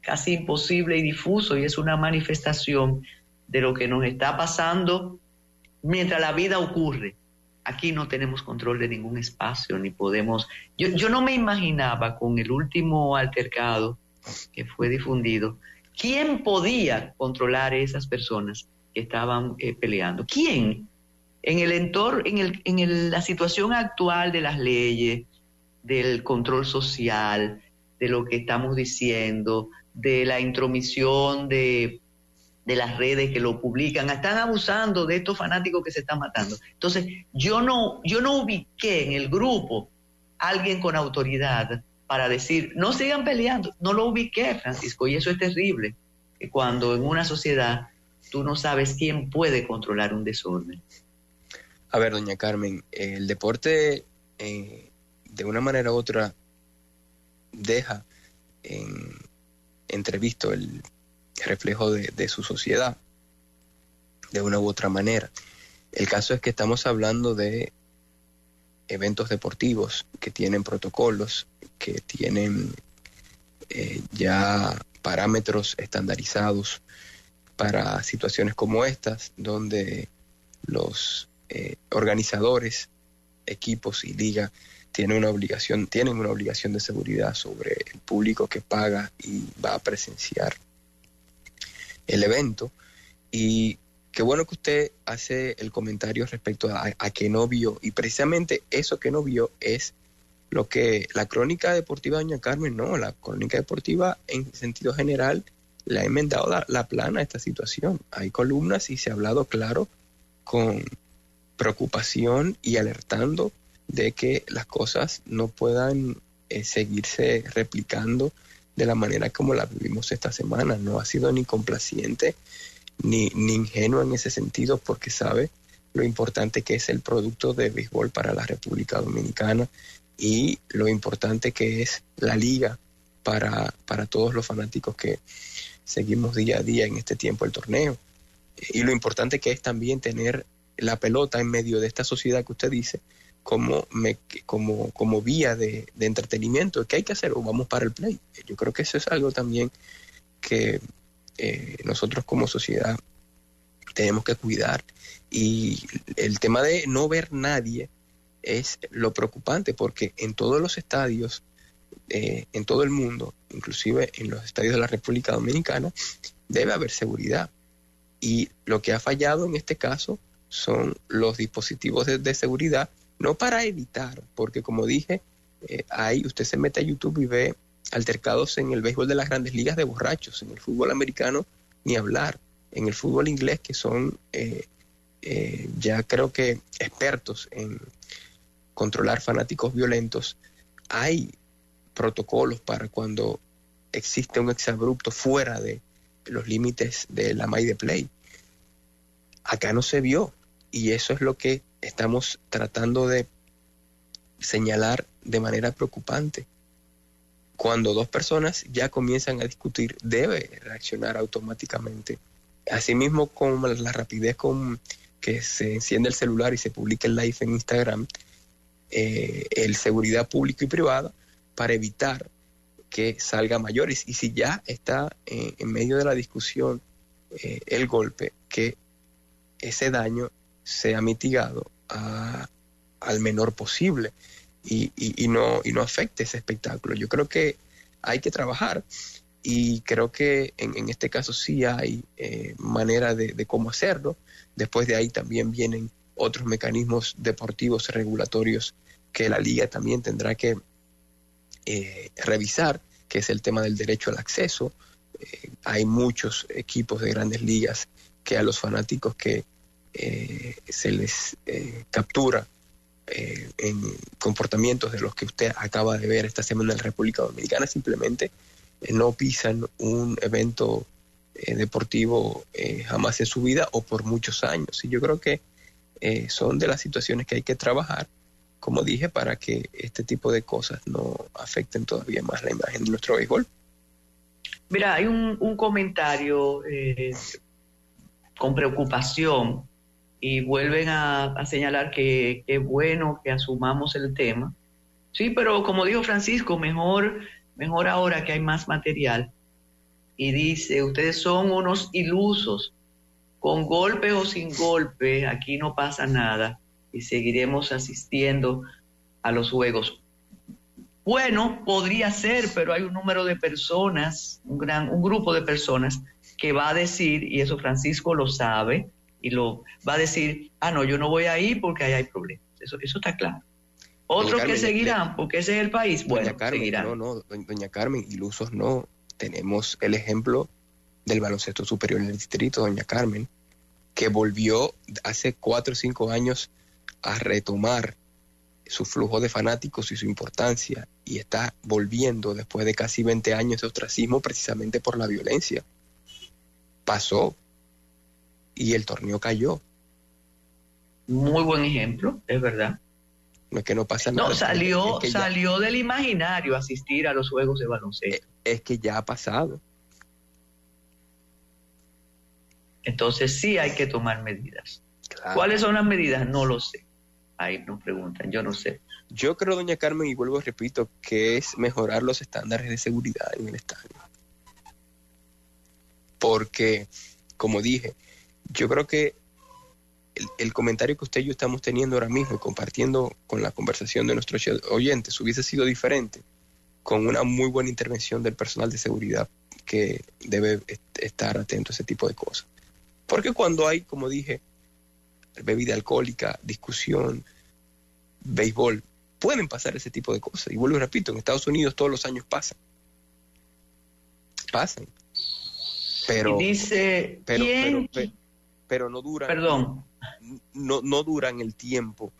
casi imposible y difuso y es una manifestación de lo que nos está pasando mientras la vida ocurre. Aquí no tenemos control de ningún espacio, ni podemos... Yo, yo no me imaginaba con el último altercado que fue difundido, ¿Quién podía controlar a esas personas que estaban eh, peleando? ¿Quién? En el entorno, en, el, en la situación actual de las leyes, del control social, de lo que estamos diciendo, de la intromisión de, de las redes que lo publican, están abusando de estos fanáticos que se están matando. Entonces, yo no, yo no ubiqué en el grupo alguien con autoridad para decir, no sigan peleando. No lo ubiqué, Francisco, y eso es terrible, cuando en una sociedad tú no sabes quién puede controlar un desorden. A ver, doña Carmen, el deporte eh, de una manera u otra deja en, entrevisto el reflejo de, su sociedad de una u otra manera. El caso es que estamos hablando de eventos deportivos que tienen protocolos, que tienen eh, ya parámetros estandarizados para situaciones como estas, donde los eh, organizadores, equipos y liga tienen una obligación, tienen una obligación de seguridad sobre el público que paga y va a presenciar el evento. Y qué bueno que usted hace el comentario respecto a, a que no vio. Y precisamente eso que no vio es lo que la crónica deportiva de Doña Carmen, no, la crónica deportiva en sentido general le ha enmendado la, plana a esta situación. Hay columnas y se ha hablado claro con preocupación y alertando de que las cosas no puedan eh, seguirse replicando de la manera como la vivimos esta semana. No ha sido ni complaciente ni, ni ingenuo en ese sentido porque sabe lo importante que es el producto de béisbol para la República Dominicana y lo importante que es la liga para, para todos los fanáticos que seguimos día a día en este tiempo el torneo. Y lo importante que es también tener la pelota en medio de esta sociedad que usted dice como, me, como, como vía de, entretenimiento. ¿Qué hay que hacer? O vamos para el play. Yo creo que eso es algo también que eh, nosotros como sociedad tenemos que cuidar. Y el tema de no ver nadie es lo preocupante porque en todos los estadios, eh, en todo el mundo, inclusive en los estadios de la República Dominicana, debe haber seguridad. Y lo que ha fallado en este caso son los dispositivos de, seguridad, no para evitar, porque como dije, eh, usted se mete a YouTube y ve altercados en el béisbol de las grandes ligas de borrachos, en el fútbol americano ni hablar, en el fútbol inglés que son eh, ya creo que expertos en, controlar fanáticos violentos, hay protocolos para cuando existe un exabrupto fuera de los límites de la May de Play. Acá no se vio y eso es lo que estamos tratando de señalar de manera preocupante. Cuando dos personas ya comienzan a discutir, debe reaccionar automáticamente. Asimismo, con la rapidez con que se enciende el celular y se publica el live en Instagram, eh, el seguridad pública y privada para evitar que salga mayores. Y si ya está eh, en medio de la discusión eh, el golpe, que ese daño sea mitigado al menor posible y, y, no, y no afecte ese espectáculo. Yo creo que hay que trabajar y creo que en, este caso sí hay manera de, de, cómo hacerlo. Después de ahí también vienen otros mecanismos deportivos regulatorios que la liga también tendrá que eh, revisar, que es el tema del derecho al acceso. Eh, hay muchos equipos de grandes ligas que a los fanáticos que eh, se les captura en comportamientos de los que usted acaba de ver esta semana en la República Dominicana simplemente no pisan un evento deportivo jamás en su vida o por muchos años. Y yo creo que son de las situaciones que hay que trabajar como dije, para que este tipo de cosas no afecten todavía más la imagen de nuestro béisbol. Mira, hay un, comentario eh, con preocupación y vuelven a, señalar que es bueno que asumamos el tema. Sí, pero como dijo Francisco, mejor, mejor ahora que hay más material. Y dice, ustedes son unos ilusos, con golpe o sin golpe, aquí no pasa nada y seguiremos asistiendo a los juegos. Bueno, podría ser, pero hay un número de personas, un gran, un grupo de personas que va a decir, y eso Francisco lo sabe, y lo va a decir, ah, no, yo no voy ahí porque ahí hay problemas. Eso, eso está claro. Otros que seguirán, porque ese es el país, bueno, seguirán. No, no, doña Carmen, ilusos no. Tenemos el ejemplo del baloncesto superior en el distrito, doña Carmen, que volvió hace cuatro o cinco años a retomar su flujo de fanáticos y su importancia y está volviendo después de casi 20 años de ostracismo precisamente por la violencia. Pasó y el torneo cayó. Muy buen ejemplo, es verdad. No es que no pasa nada. No, salió, salió del imaginario asistir a los juegos de baloncesto. Es que ya ha pasado. Entonces sí hay que tomar medidas. ¿Cuáles son las medidas? No lo sé. Ahí nos preguntan, yo no sé. Yo creo, doña Carmen, y vuelvo, repito, que es mejorar los estándares de seguridad en el estadio. Porque, como dije, yo creo que el, comentario que usted y yo estamos teniendo ahora mismo y compartiendo con la conversación de nuestros oyentes hubiese sido diferente con una muy buena intervención del personal de seguridad que debe estar atento a ese tipo de cosas. Porque cuando hay, como dije, bebida alcohólica, discusión, béisbol, pueden pasar ese tipo de cosas. Y vuelvo y repito, en Estados Unidos todos los años pasan. Pasan. Pero, dice, pero, pero, no duran. Perdón. No, no duran el tiempo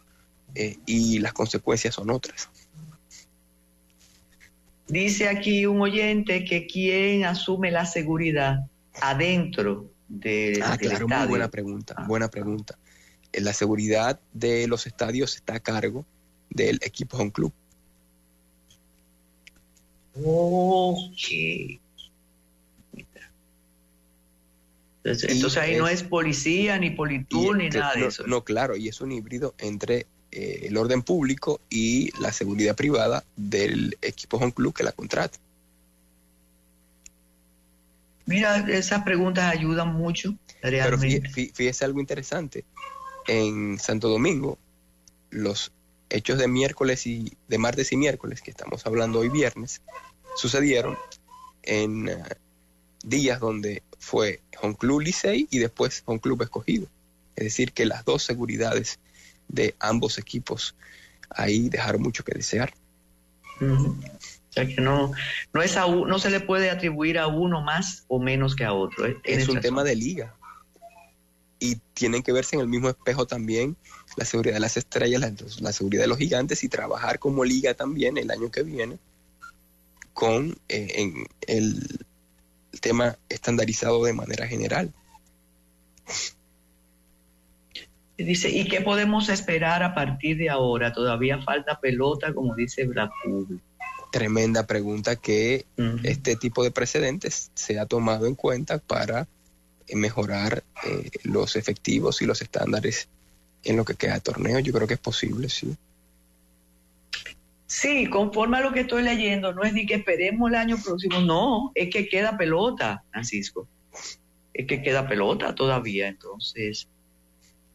eh, y las consecuencias son otras. Dice aquí un oyente que quien asume la seguridad adentro de, ah, claro, muy buena pregunta, ah. buena pregunta. Eh, la seguridad de los estadios está a cargo del equipo home club. Ok. Entonces, ahí no es policía, ni politur, ni nada de eso. No, claro, y es un híbrido entre eh, el orden público y la seguridad privada del equipo home club que la contrata. Mira, esas preguntas ayudan mucho. Realmente. Pero fíjese, algo interesante. En Santo Domingo, los hechos de miércoles y de martes y miércoles, que estamos hablando hoy viernes, sucedieron en eh, días donde fue Club Licey y después Club Escogido. Es decir, que las dos seguridades de ambos equipos ahí dejaron mucho que desear. Sea que no, no, es no se le puede atribuir a uno más o menos que a otro. Es, un tema de liga. Y tienen que verse en el mismo espejo también la seguridad de las estrellas, la, seguridad de los gigantes y trabajar como liga también el año que viene con eh, en el tema estandarizado de manera general. Dice, ¿y qué podemos esperar a partir de ahora? Todavía falta pelota, como dice Black Tremenda pregunta que este tipo de precedentes se ha tomado en cuenta para eh, mejorar eh, los efectivos y los estándares en lo que queda de torneo. Yo creo que es posible, sí. Sí, conforme a lo que estoy leyendo, no es ni que esperemos el año próximo, no, es que queda pelota, Francisco. Es que queda pelota todavía, entonces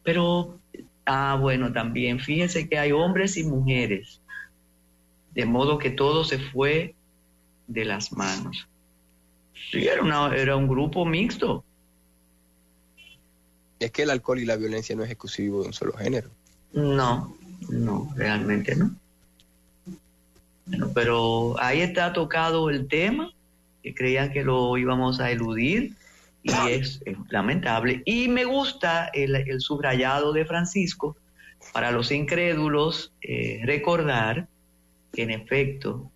pero, ah, bueno, también fíjense que hay hombres y mujeres, de modo que todo se fue de las manos. Sí, era, era un grupo mixto. Es que el alcohol y la violencia no es exclusivo de un solo género. No, no, realmente no. Bueno, pero ahí está tocado el tema, que creía que lo íbamos a eludir y es, lamentable. Y me gusta el, subrayado de Francisco para los incrédulos eh, recordar que en efecto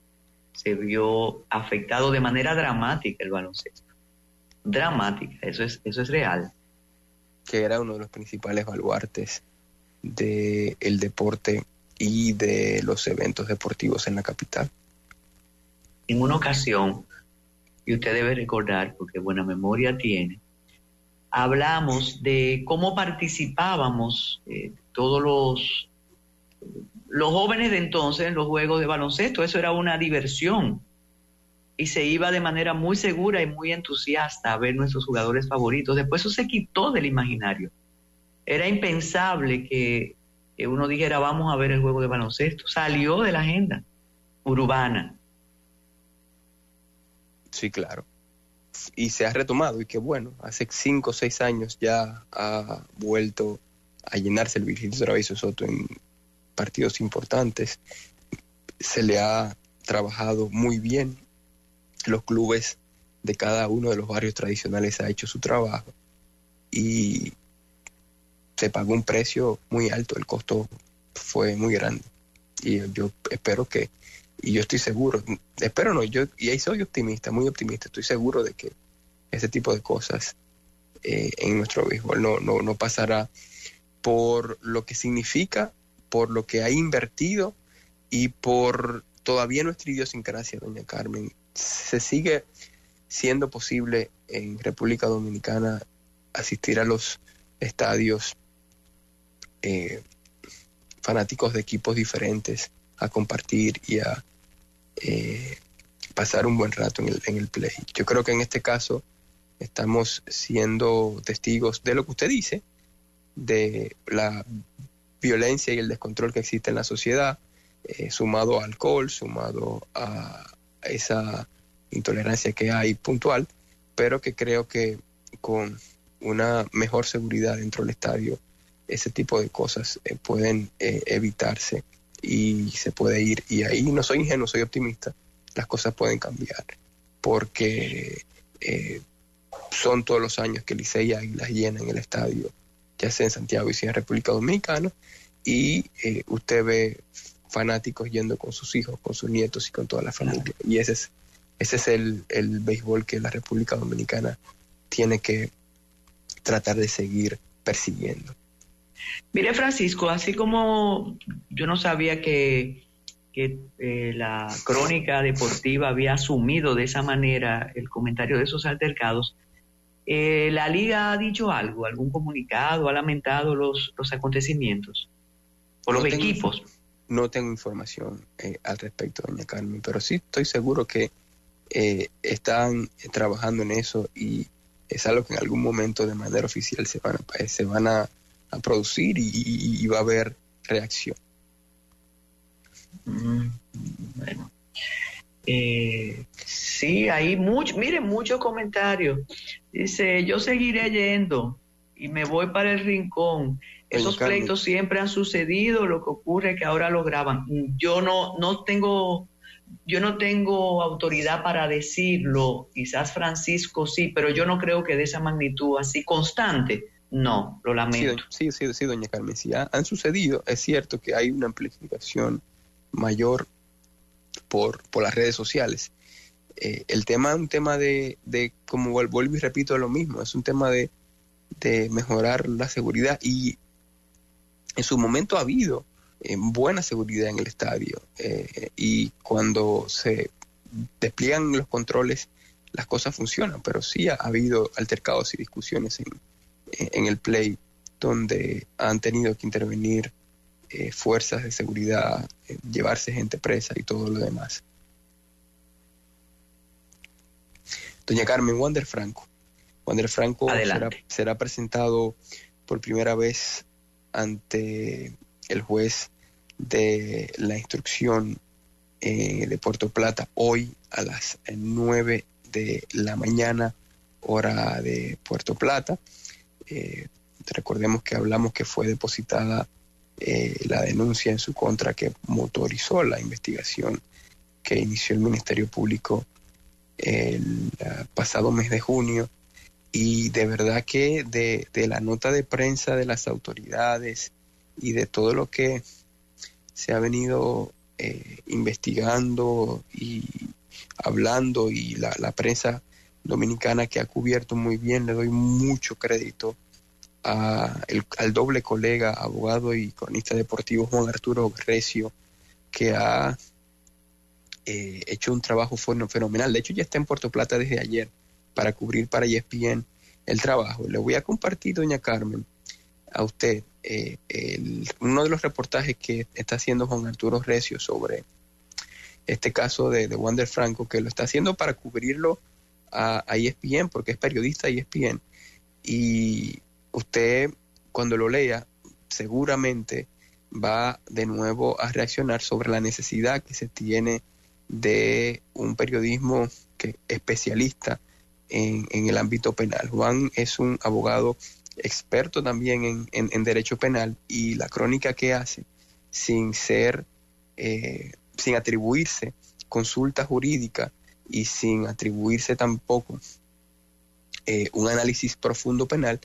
se vio afectado de manera dramática el baloncesto. Dramática, eso es, eso es real. Que era uno de los principales baluartes del deporte y de los eventos deportivos en la capital. En una ocasión, y usted debe recordar, porque buena memoria tiene, hablamos de cómo participábamos eh, todos los, los jóvenes de entonces en los juegos de baloncesto. Eso era una diversión. Y se iba de manera muy segura y muy entusiasta a ver nuestros jugadores favoritos. Después eso se quitó del imaginario. Era impensable que, que uno dijera vamos a ver el juego de baloncesto. Salió de la agenda urbana. Sí, claro. Y se ha retomado, y qué bueno, hace cinco o seis años ya ha vuelto a llenarse el Virgilio Travieso Soto en partidos importantes. Se le ha trabajado muy bien. Los clubes de cada uno de los barrios tradicionales ha hecho su trabajo y se pagó un precio muy alto, el costo fue muy grande. Y yo espero que y yo estoy seguro, espero no, yo y ahí soy optimista, muy optimista, estoy seguro de que ese tipo de cosas eh, en nuestro béisbol no, no, no pasará por lo que significa, por lo que ha invertido y por todavía nuestra idiosincrasia, doña Carmen. Se sigue siendo posible en República Dominicana asistir a los estadios eh, fanáticos de equipos diferentes a compartir y a eh, pasar un buen rato en el, en el play. Yo creo que en este caso estamos siendo testigos de lo que usted dice, de la violencia y el descontrol que existe en la sociedad, eh, sumado a alcohol, sumado a esa intolerancia que hay puntual, pero que creo que con una mejor seguridad dentro del estadio, ese tipo de cosas eh, pueden eh, evitarse y se puede ir. Y ahí no soy ingenuo, soy optimista, las cosas pueden cambiar, porque son todos los años que Licey y las llenan el estadio, ya sea en Santiago y sea en República Dominicana, y usted ve fanáticos yendo con sus hijos, con sus nietos y con toda la familia. Y ese es, ese es el, el béisbol que la República Dominicana tiene que tratar de seguir persiguiendo. Mire, Francisco, así como yo no sabía que, que eh, la crónica deportiva había asumido de esa manera el comentario de esos altercados, eh, ¿la liga ha dicho algo, algún comunicado, ha lamentado los, los acontecimientos? ¿O los equipos? No tengo información eh, al respecto, doña Carmen, pero sí estoy seguro que eh, están trabajando en eso y es algo que en algún momento de manera oficial se van a, se van a, producir y, va a haber reacción. Mm, bueno. Sí, hay mucho, miren, muchos comentarios. Dice, yo seguiré yendo y me voy para el rincón. Esos pleitos siempre han sucedido, lo que ocurre es que ahora lo graban. Yo no, no tengo, yo no tengo autoridad para decirlo, quizás Francisco sí, pero yo no creo que de esa magnitud así constante. No, lo lamento. Sí, sí, sí, doña Carmen, sí, han sucedido. Es cierto que hay una amplificación mayor por, por las redes sociales. Eh, el tema es un tema de, de, como vuelvo y repito, lo mismo, es un tema de, de mejorar la seguridad y en su momento ha habido eh, buena seguridad en el estadio eh, y cuando se despliegan los controles las cosas funcionan, pero sí ha habido altercados y discusiones en, el play donde han tenido que intervenir eh, fuerzas de seguridad, llevarse gente presa y todo lo demás. Doña Carmen Wander Franco. Wander Franco será presentado por primera vez ante el juez de la instrucción eh, de Puerto Plata hoy a las 9 de la mañana, hora de Puerto Plata. Eh, recordemos que hablamos que fue depositada eh, la denuncia en su contra que motorizó la investigación que inició el Ministerio Público el pasado mes de junio. Y de verdad que de, la nota de prensa de las autoridades y de todo lo que se ha venido eh, investigando y hablando y la, prensa dominicana que ha cubierto muy bien, le doy mucho crédito a al doble colega, abogado y cronista deportivo Juan Arturo Recio, que ha eh, hecho un trabajo fenomenal. De hecho, ya está en Puerto Plata desde ayer para cubrir para ESPN el trabajo. Le voy a compartir, doña Carmen, a usted eh, uno de los reportajes que está haciendo Juan Arturo Recio sobre este caso de, de Wander Franco, que lo está haciendo para cubrirlo a, a ESPN, porque es periodista de ESPN. Y usted, cuando lo lea, seguramente va de nuevo a reaccionar sobre la necesidad que se tiene de un periodismo que especialista en, el ámbito penal. Juan es un abogado experto también en, derecho penal y la crónica que hace sin ser, eh, sin atribuirse consulta jurídica y sin atribuirse tampoco eh, un análisis profundo penal,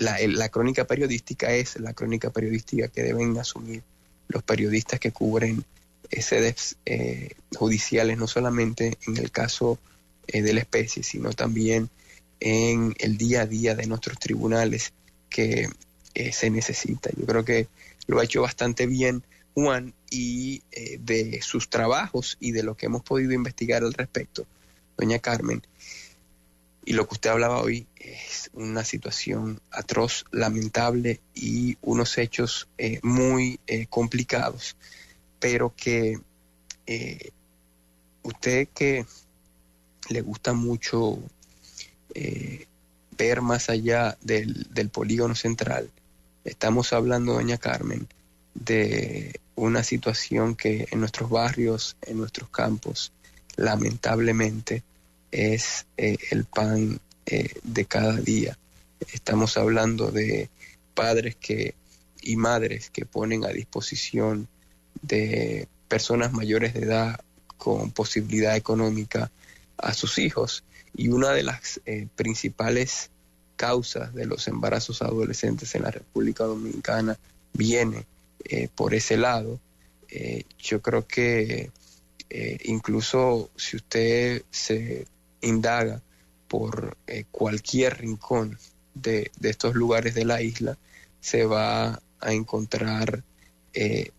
la, la, crónica periodística es la crónica periodística que deben asumir los periodistas que cubren sedes eh, judiciales, no solamente en el caso eh, de la especie, sino también en el día a día de nuestros tribunales que eh, se necesita. Yo creo que lo ha hecho bastante bien Juan y eh, de sus trabajos y de lo que hemos podido investigar al respecto, doña Carmen, Y lo que usted hablaba hoy es una situación atroz, lamentable y unos hechos eh, muy eh, complicados, pero que eh, usted que le gusta mucho ver más allá del, del polígono central, estamos hablando, doña Carmen, de una situación que en nuestros barrios, en nuestros campos, lamentablemente es eh, el pan eh, de cada día. Estamos hablando de padres que y madres que ponen a disposición de personas mayores de edad con posibilidad económica a sus hijos. Y una de las eh, principales causas de los embarazos adolescentes en la República Dominicana viene por ese lado. yo creo que incluso si usted se indaga por eh, cualquier rincón de, estos lugares de la isla, se va a encontrar eh,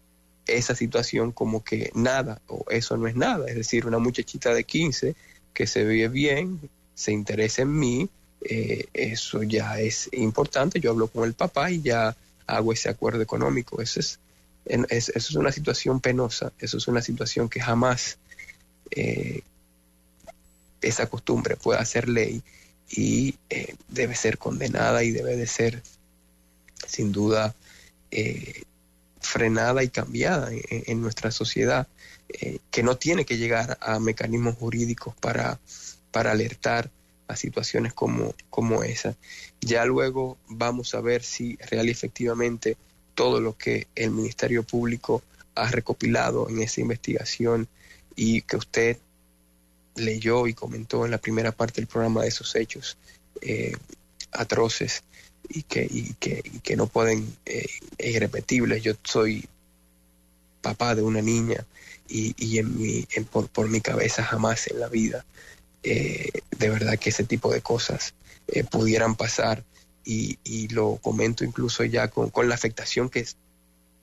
esa situación como que nada o eso no es nada. Es decir, una muchachita de 15 que se ve bien, se interesa en mí, eh, eso ya es importante. Yo hablo con el papá y ya hago ese acuerdo económico. Eso es, eso es una situación penosa, eso es una situación que jamás esa costumbre pueda ser ley y eh, debe ser condenada y debe de ser sin duda eh, frenada y cambiada en, nuestra sociedad, eh, que no tiene que llegar a mecanismos jurídicos para, para alertar a situaciones como, como esa. Ya luego vamos a ver si real y efectivamente todo lo que el Ministerio Público ha recopilado en esa investigación y que usted leyó y comentó en la primera parte del programa de esos hechos eh, atroces y que, y que, que no pueden, eh, irrepetibles. Yo soy papá de una niña y, y en mi, por, por, mi cabeza jamás en la vida eh, de verdad que ese tipo de cosas eh, pudieran pasar y, y, lo comento incluso ya con, con la afectación que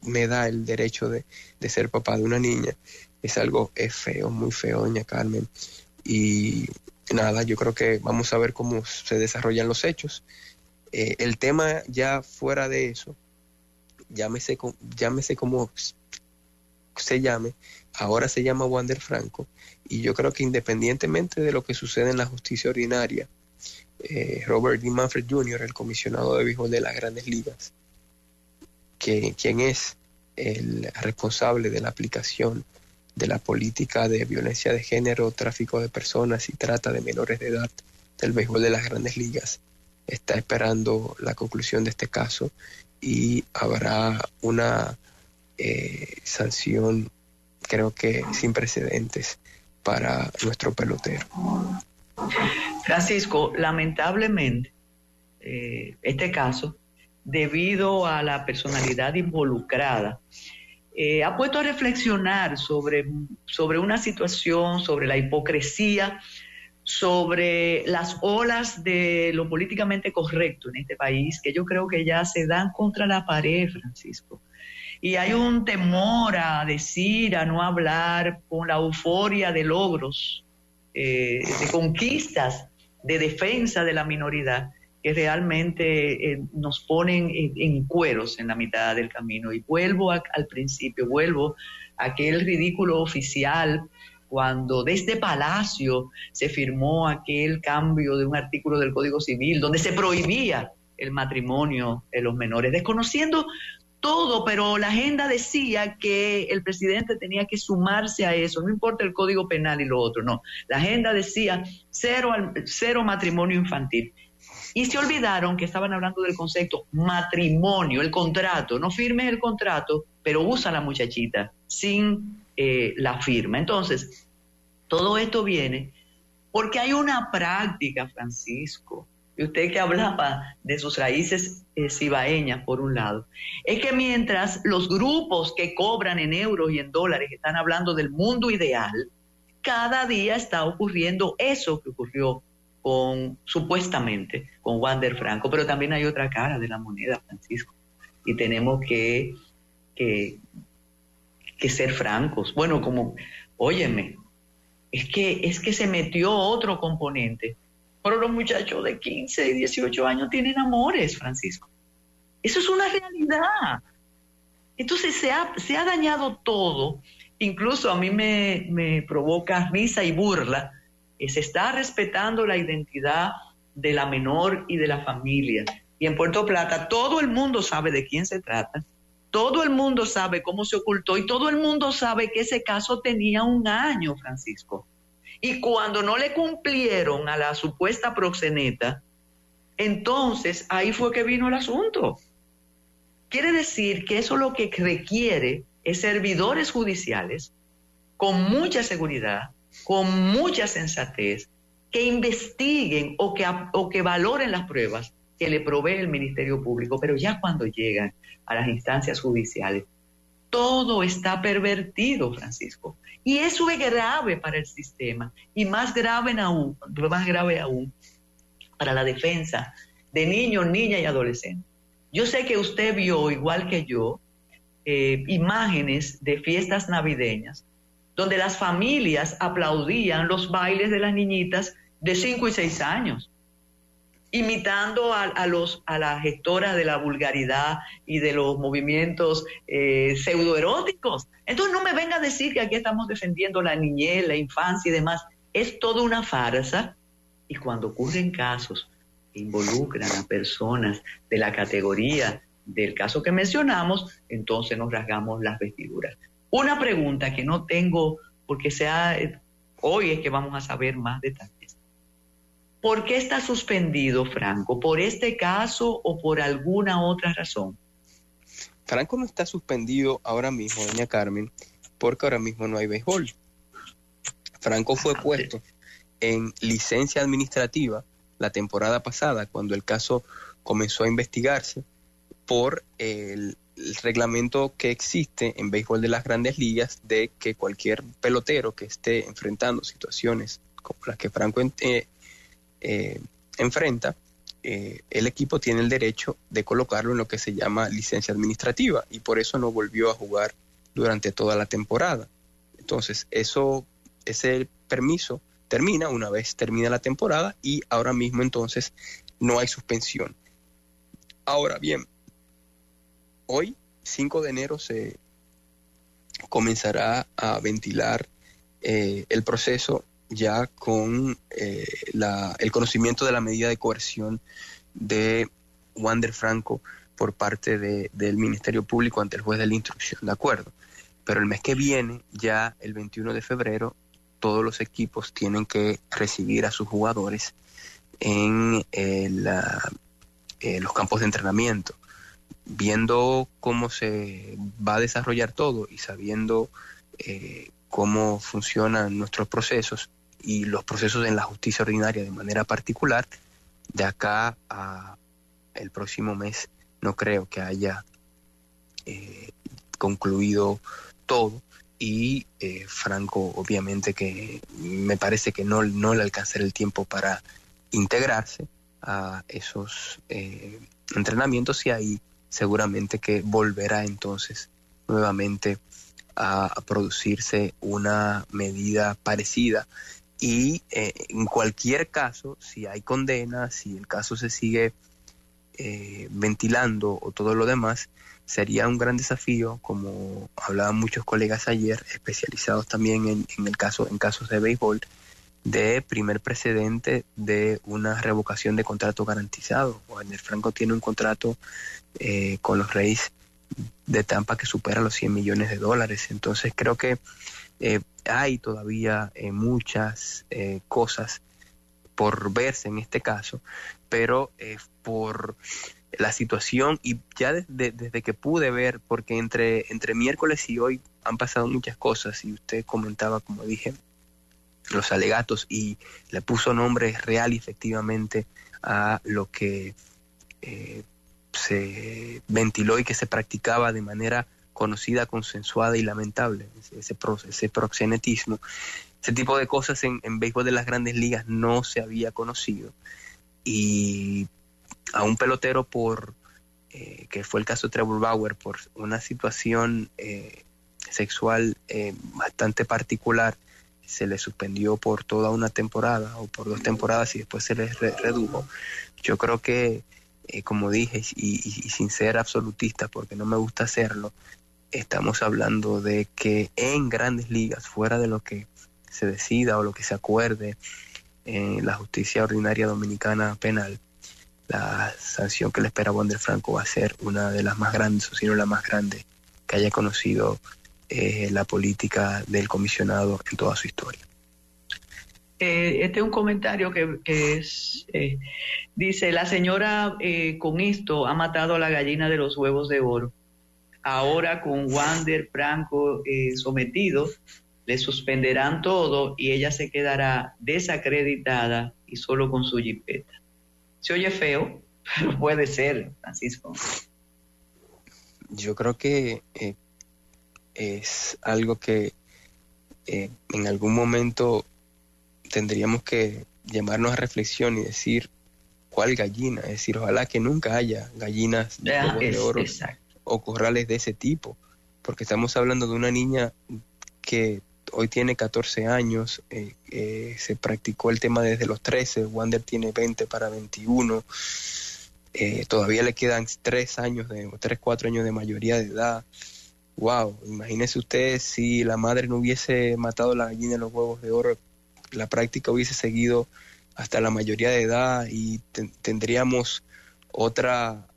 me da el derecho de, de, ser papá de una niña. Es algo es feo, muy feo, doña Carmen. Y nada, yo creo que vamos a ver cómo se desarrollan los hechos. Eh, el tema ya fuera de eso, llámese, llámese como se llame, ahora se llama Wander Franco, y yo creo que independientemente de lo que sucede en la justicia ordinaria, eh, Robert D. Manfred Jr., el comisionado de béisbol de las grandes ligas, que, quien es el responsable de la aplicación de la política de violencia de género, tráfico de personas y trata de menores de edad del béisbol de las grandes ligas. Está esperando la conclusión de este caso y habrá una eh, sanción, creo que sin precedentes, para nuestro pelotero. Francisco, lamentablemente, eh, este caso, debido a la personalidad involucrada, eh, ha puesto a reflexionar sobre, sobre una situación, sobre la hipocresía, sobre las olas de lo políticamente correcto en este país, que yo creo que ya se dan contra la pared, Francisco. Y hay un temor a decir, a no hablar con la euforia de logros, eh, de conquistas, de defensa de la minoridad que realmente eh, nos ponen en, cueros en la mitad del camino. Y vuelvo al principio, vuelvo a aquel ridículo oficial cuando desde Palacio se firmó aquel cambio de un artículo del Código Civil donde se prohibía el matrimonio de los menores, desconociendo todo, pero la agenda decía que el presidente tenía que sumarse a eso, no importa el código penal y lo otro, no. La agenda decía cero, cero matrimonio infantil. Y se olvidaron que estaban hablando del concepto matrimonio, el contrato. No firmes el contrato, pero usa la muchachita sin eh, la firma. Entonces, todo esto viene porque hay una práctica, Francisco, y usted que hablaba de sus raíces eh, cibaeñas, por un lado, es que mientras los grupos que cobran en euros y en dólares están hablando del mundo ideal, cada día está ocurriendo eso que ocurrió con, supuestamente, con Wander Franco, pero también hay otra cara de la moneda, Francisco, y tenemos que, que, que ser francos. Bueno, como, óyeme, es que, es que se metió otro componente. Pero los muchachos de 15 y 18 años tienen amores, Francisco. Eso es una realidad. Entonces se ha, se ha dañado todo. Incluso a mí me, me provoca risa y burla. Se está respetando la identidad de la menor y de la familia. Y en Puerto Plata todo el mundo sabe de quién se trata, todo el mundo sabe cómo se ocultó y todo el mundo sabe que ese caso tenía un año, Francisco. Y cuando no le cumplieron a la supuesta proxeneta, entonces ahí fue que vino el asunto. Quiere decir que eso lo que requiere es servidores judiciales con mucha seguridad, con mucha sensatez, que investiguen o que, o que valoren las pruebas que le provee el Ministerio Público, pero ya cuando llegan a las instancias judiciales, todo está pervertido, Francisco. Y eso es grave para el sistema y más grave aún, más grave aún para la defensa de niños, niñas y adolescentes. Yo sé que usted vio, igual que yo, eh, imágenes de fiestas navideñas donde las familias aplaudían los bailes de las niñitas de 5 y 6 años imitando a, los, a las gestoras de la vulgaridad y de los movimientos eh, pseudoeróticos. Entonces no me venga a decir que aquí estamos defendiendo la niñez, la infancia y demás. Es toda una farsa. Y cuando ocurren casos que involucran a personas de la categoría del caso que mencionamos, entonces nos rasgamos las vestiduras. Una pregunta que no tengo, porque sea, eh, hoy es que vamos a saber más detalles. ¿Por qué está suspendido Franco? ¿Por este caso o por alguna otra razón? Franco no está suspendido ahora mismo, doña Carmen, porque ahora mismo no hay béisbol. Franco fue ah, puesto en licencia administrativa la temporada pasada, cuando el caso comenzó a investigarse por el, reglamento que existe en béisbol de las grandes ligas de que cualquier pelotero que esté enfrentando situaciones como las que Franco eh, eh, enfrenta, eh, el equipo tiene el derecho de colocarlo en lo que se llama licencia administrativa y por eso no volvió a jugar durante toda la temporada. Entonces, eso, ese permiso termina una vez termina la temporada y ahora mismo entonces no hay suspensión. Ahora bien, hoy, 5 de enero, se comenzará a ventilar eh, el proceso ya con eh, el conocimiento de la medida de coerción de Wander Franco por parte del Ministerio Público ante el juez de la instrucción, ¿de acuerdo? Pero el mes que viene, ya el 21 de febrero, todos los equipos tienen que recibir a sus jugadores en eh, los campos de entrenamiento. Viendo cómo se va a desarrollar todo y sabiendo eh, cómo funcionan nuestros procesos, y los procesos en la justicia ordinaria de manera particular, de acá a el próximo mes no creo que haya eh, concluido todo y eh, Franco obviamente que me parece que no, no le alcanzará el tiempo para integrarse a esos eh, entrenamientos y ahí seguramente que volverá entonces nuevamente a producirse una medida parecida y eh, en cualquier caso, si hay condena, si el caso se sigue eh, ventilando o todo lo demás, sería un gran desafío, como hablaban muchos colegas ayer, especializados también en, el caso, en casos de béisbol, de primer precedente de una revocación de contrato garantizado. el Franco tiene un contrato eh, con los Reyes de Tampa que supera los 100 millones de dólares. Entonces creo que eh, hay todavía eh, muchas eh, cosas por verse en este caso, pero por la situación y ya desde, desde, que pude ver, porque entre, entre miércoles y hoy han pasado muchas cosas y usted comentaba, como dije, los alegatos y le puso nombre real y efectivamente a lo que se ventiló y que se practicaba de manera conocida, consensuada y lamentable, ese, ese proxenetismo. Ese tipo de cosas en, en béisbol de las grandes ligas no se había conocido. Y a un pelotero por, eh, que fue el caso de Trevor Bauer, por una situación eh, sexual eh, bastante particular se le suspendió por toda una temporada o por dos temporadas y después se le redujo. Yo creo que, como dije, y, sin ser absolutista, porque no me gusta hacerlo, estamos hablando de que en grandes ligas, fuera de lo que se decida o lo que se acuerde en la justicia ordinaria dominicana penal, la sanción que le espera a Wander Franco va a ser una de las más grandes, o si no la más grande que haya conocido eh, la política del comisionado en toda su historia. Eh, este es un comentario que, es, eh, dice, la señora con esto ha matado a la gallina de los huevos de oro. Ahora con Wander Franco sometido, le suspenderán todo y ella se quedará desacreditada y solo con su jipeta. Se oye feo, (laughs) pero puede ser, Francisco. Yo creo que eh, es algo que eh, en algún momento tendríamos que llamarnos a reflexión y decir cuál gallina, es decir, ojalá que nunca haya gallinas de, de oro o corrales de ese tipo, porque estamos hablando de una niña que hoy tiene 14 años, eh, eh, se practicó el tema desde los 13, Wander tiene 20 para 21, eh, todavía le quedan 3 años, de, 3, 4 años de mayoría de edad. Wow, imagínese usted si la madre no hubiese matado la gallina en los huevos de oro, la práctica hubiese seguido hasta la mayoría de edad y tendríamos otra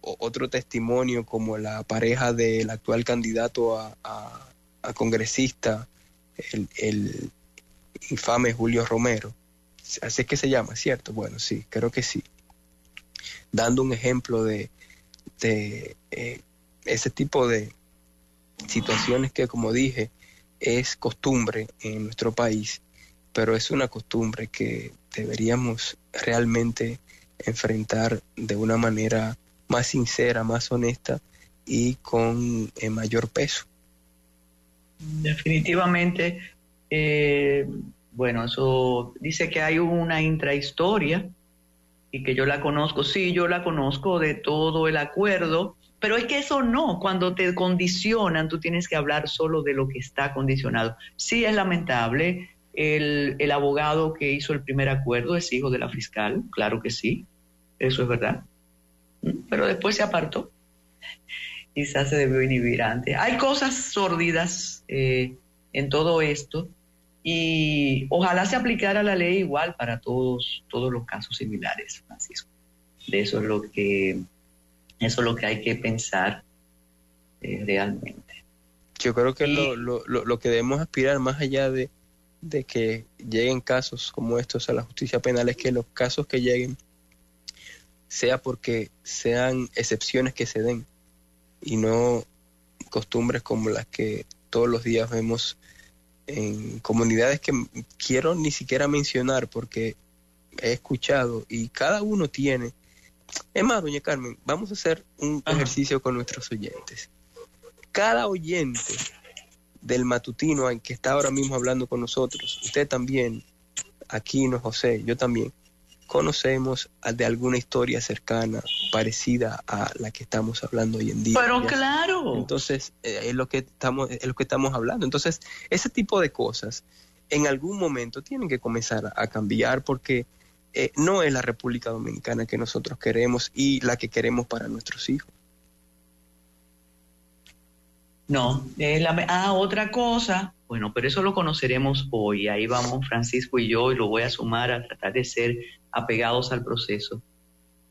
otro testimonio como la pareja del actual candidato a, congresista el, infame Julio Romero. Así es que se llama, ¿cierto? Bueno, sí, creo que sí. Dando un ejemplo de, de eh, ese tipo de situaciones que, como dije, es costumbre en nuestro país, pero es una costumbre que deberíamos realmente enfrentar de una manera más sincera, más honesta y con eh, mayor peso. Definitivamente, eh, bueno, eso dice que hay una intrahistoria y que yo la conozco. Sí, yo la conozco de todo el acuerdo, pero es que eso no, cuando te condicionan, tú tienes que hablar solo de lo que está condicionado. Sí es lamentable, el, el abogado que hizo el primer acuerdo es hijo de la fiscal, claro que sí, eso es verdad, pero después se apartó quizás se debió inhibir antes. Hay cosas sórdidas eh, en todo esto y ojalá se aplicara la ley igual para todos, todos los casos similares, Francisco. De eso es lo que, eso es lo que hay que pensar eh, realmente. Yo creo que lo, lo, lo, que debemos aspirar más allá de, de que lleguen casos como estos a la justicia penal es que los casos que lleguen sea porque sean excepciones que se den y no costumbres como las que todos los días vemos en comunidades que quiero ni siquiera mencionar porque he escuchado y cada uno tiene. Es más, doña Carmen, vamos a hacer un ejercicio con nuestros oyentes. Cada oyente del matutino en que está ahora mismo hablando con nosotros, usted también, Aquino, José, yo también, conocemos de alguna historia cercana, parecida a la que estamos hablando hoy en día. Pero claro. Entonces, eh, es lo que estamos, es lo que estamos hablando. Entonces, ese tipo de cosas en algún momento tienen que comenzar a cambiar porque eh, no es la República Dominicana que nosotros queremos y la que queremos para nuestros hijos. No, es la, ah, otra cosa, bueno, pero eso lo conoceremos hoy, ahí vamos Francisco y yo y lo voy a sumar a tratar de ser apegados al proceso.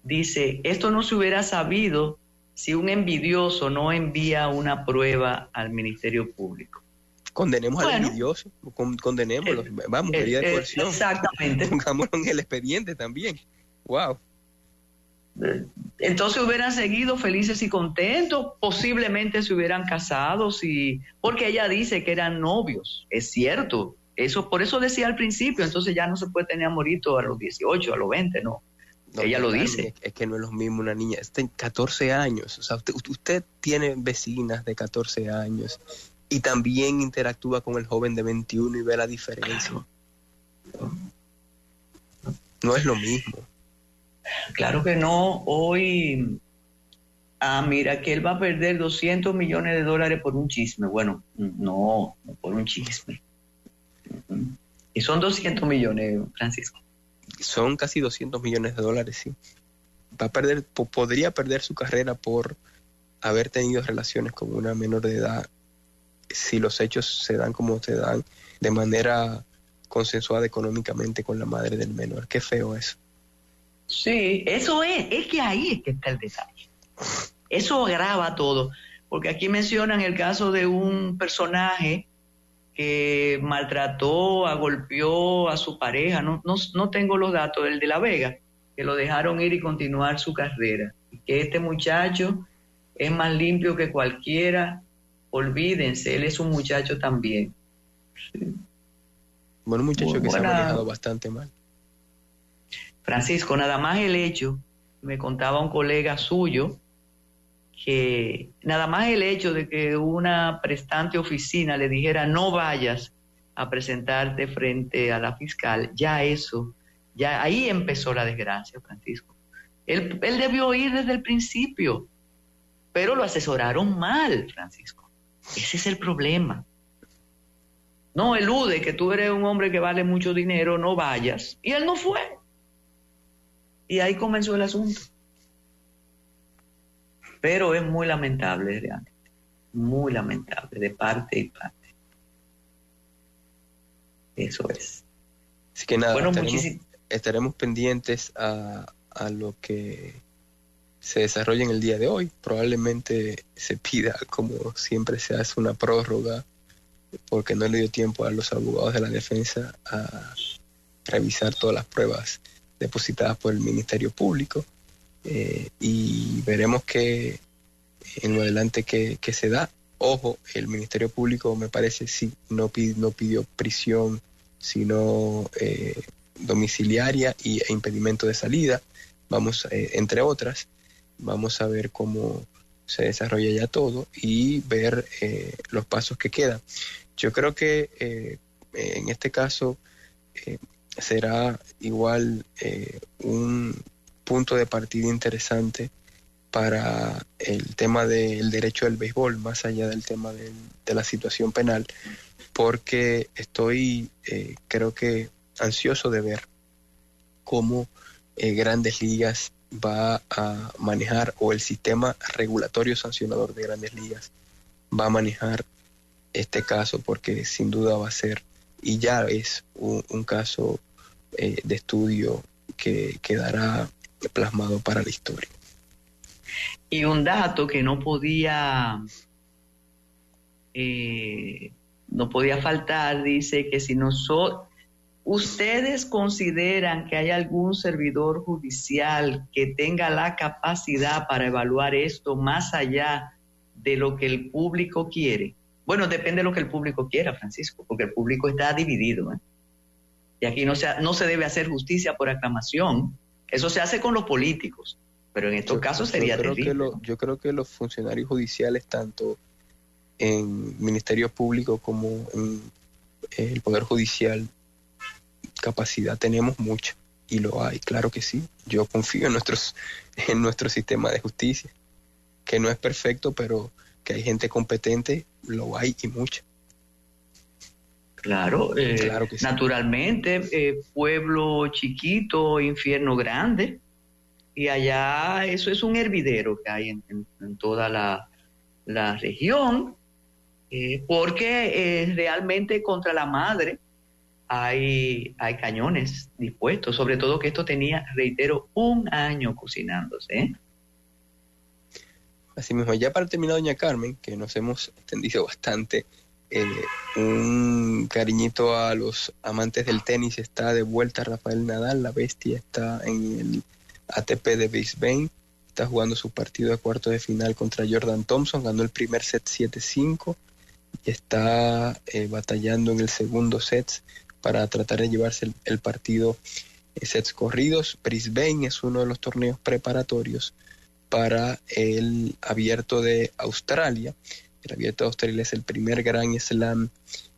Dice, esto no se hubiera sabido si un envidioso no envía una prueba al Ministerio Público. Condenemos al envidioso, condenémoslo, eh, vamos, medida de eh, coerción. Exactamente. (laughs) Pongámoslo en el expediente también. Wow. Entonces hubieran seguido felices y contentos, posiblemente se hubieran casado, si, porque ella dice que eran novios, es cierto, eso, por eso decía al principio, entonces ya no se puede tener amorito a los 18, a los 20, no. Ella lo dice. Es que no es lo mismo una niña, está 14 años, o sea, usted, tiene vecinas de 14 años y también interactúa con el joven de 21 y ve la diferencia. No es lo mismo. Claro que no. Hoy, ah, mira, que él va a perder 200 millones de dólares por un chisme. Bueno, no, no por un chisme Y son 200 millones, Francisco. Son casi 200 millones de dólares, sí. Va a perder, podría perder su carrera por haber tenido relaciones con una menor de edad si los hechos se dan como se dan de manera consensuada económicamente con la madre del menor. Qué feo eso. Sí, eso es, es que ahí es que está el detalle. Eso agrava todo, porque aquí mencionan el caso de un personaje que maltrató, agolpeó a su pareja, no, no, no tengo los datos, el de La Vega, que lo dejaron ir y continuar su carrera. Y que este muchacho es más limpio que cualquiera, olvídense, él es un muchacho también. Bueno, un muchacho que se ha manejado bastante mal. Francisco, nada más el hecho, me contaba un colega suyo, que nada más el hecho de que una prestante oficina le dijera no vayas a presentarte frente a la fiscal, ya eso, ya ahí empezó la desgracia, Francisco. Él, él debió ir desde el principio, pero lo asesoraron mal, Francisco. Ese es el problema. No elude que tú eres un hombre que vale mucho dinero, no vayas. Y él no fue. Y ahí comenzó el asunto. Pero es muy lamentable realmente, muy lamentable de parte y parte. Eso es. Así que nada, estaremos, pendientes a, a lo que se desarrolle en el día de hoy. Probablemente se pida, como siempre se hace, una prórroga porque no le dio tiempo a los abogados de la defensa a revisar todas las pruebas depositadas por el Ministerio Público eh, y veremos que en lo adelante que, se da. Ojo, el Ministerio Público me parece sí no, no pidió prisión, sino eh, domiciliaria y, e impedimento de salida, vamos, eh, entre otras. Vamos a ver cómo se desarrolla ya todo y ver los pasos que quedan. Yo creo que en este caso será igual un, punto de partida interesante para el tema del derecho del béisbol, más allá del tema de la situación penal, porque estoy, eh, creo que, ansioso de ver cómo eh, Grandes Ligas va a manejar, o el sistema regulatorio sancionador de Grandes Ligas va a manejar este caso, porque sin duda va a ser, y ya es un, caso eh, de estudio que quedará plasmado para la historia. Y un dato que no podía, eh, no podía faltar, dice que si nosotros, ustedes consideran que hay algún servidor judicial que tenga la capacidad para evaluar esto más allá de lo que el público quiere. Bueno, depende de lo que el público quiera, Francisco, porque el público está dividido. ¿eh? Y aquí no se, no se debe hacer justicia por aclamación, eso se hace con los políticos, pero en estos casos sería yo creo Que yo creo que los funcionarios judiciales, tanto en Ministerio Público como en el Poder Judicial, capacidad tenemos mucha y lo hay, claro que sí. Yo confío en, nuestros, (laughs) en nuestro sistema de justicia, que no es perfecto, pero que hay gente competente, lo hay y mucha. Claro, eh, claro que naturalmente, eh, pueblo chiquito, infierno grande, y allá eso es un hervidero que hay en, toda la, región, eh, porque realmente contra la madre hay, hay cañones dispuestos, sobre todo que esto tenía, reitero, un año cocinándose. Así mismo, ya para terminar, doña Carmen, que nos hemos extendido bastante, eh, un cariñito a los amantes del tenis. Está de vuelta Rafael Nadal, la bestia está en el ATP de Brisbane. Está jugando su partido de cuarto de final contra Jordan Thompson. Ganó el primer set 7-5 y está eh, batallando en el segundo set para tratar de llevarse el, partido en sets corridos. Brisbane es uno de los torneos preparatorios para el abierto de Australia el Abierto de es el primer gran slam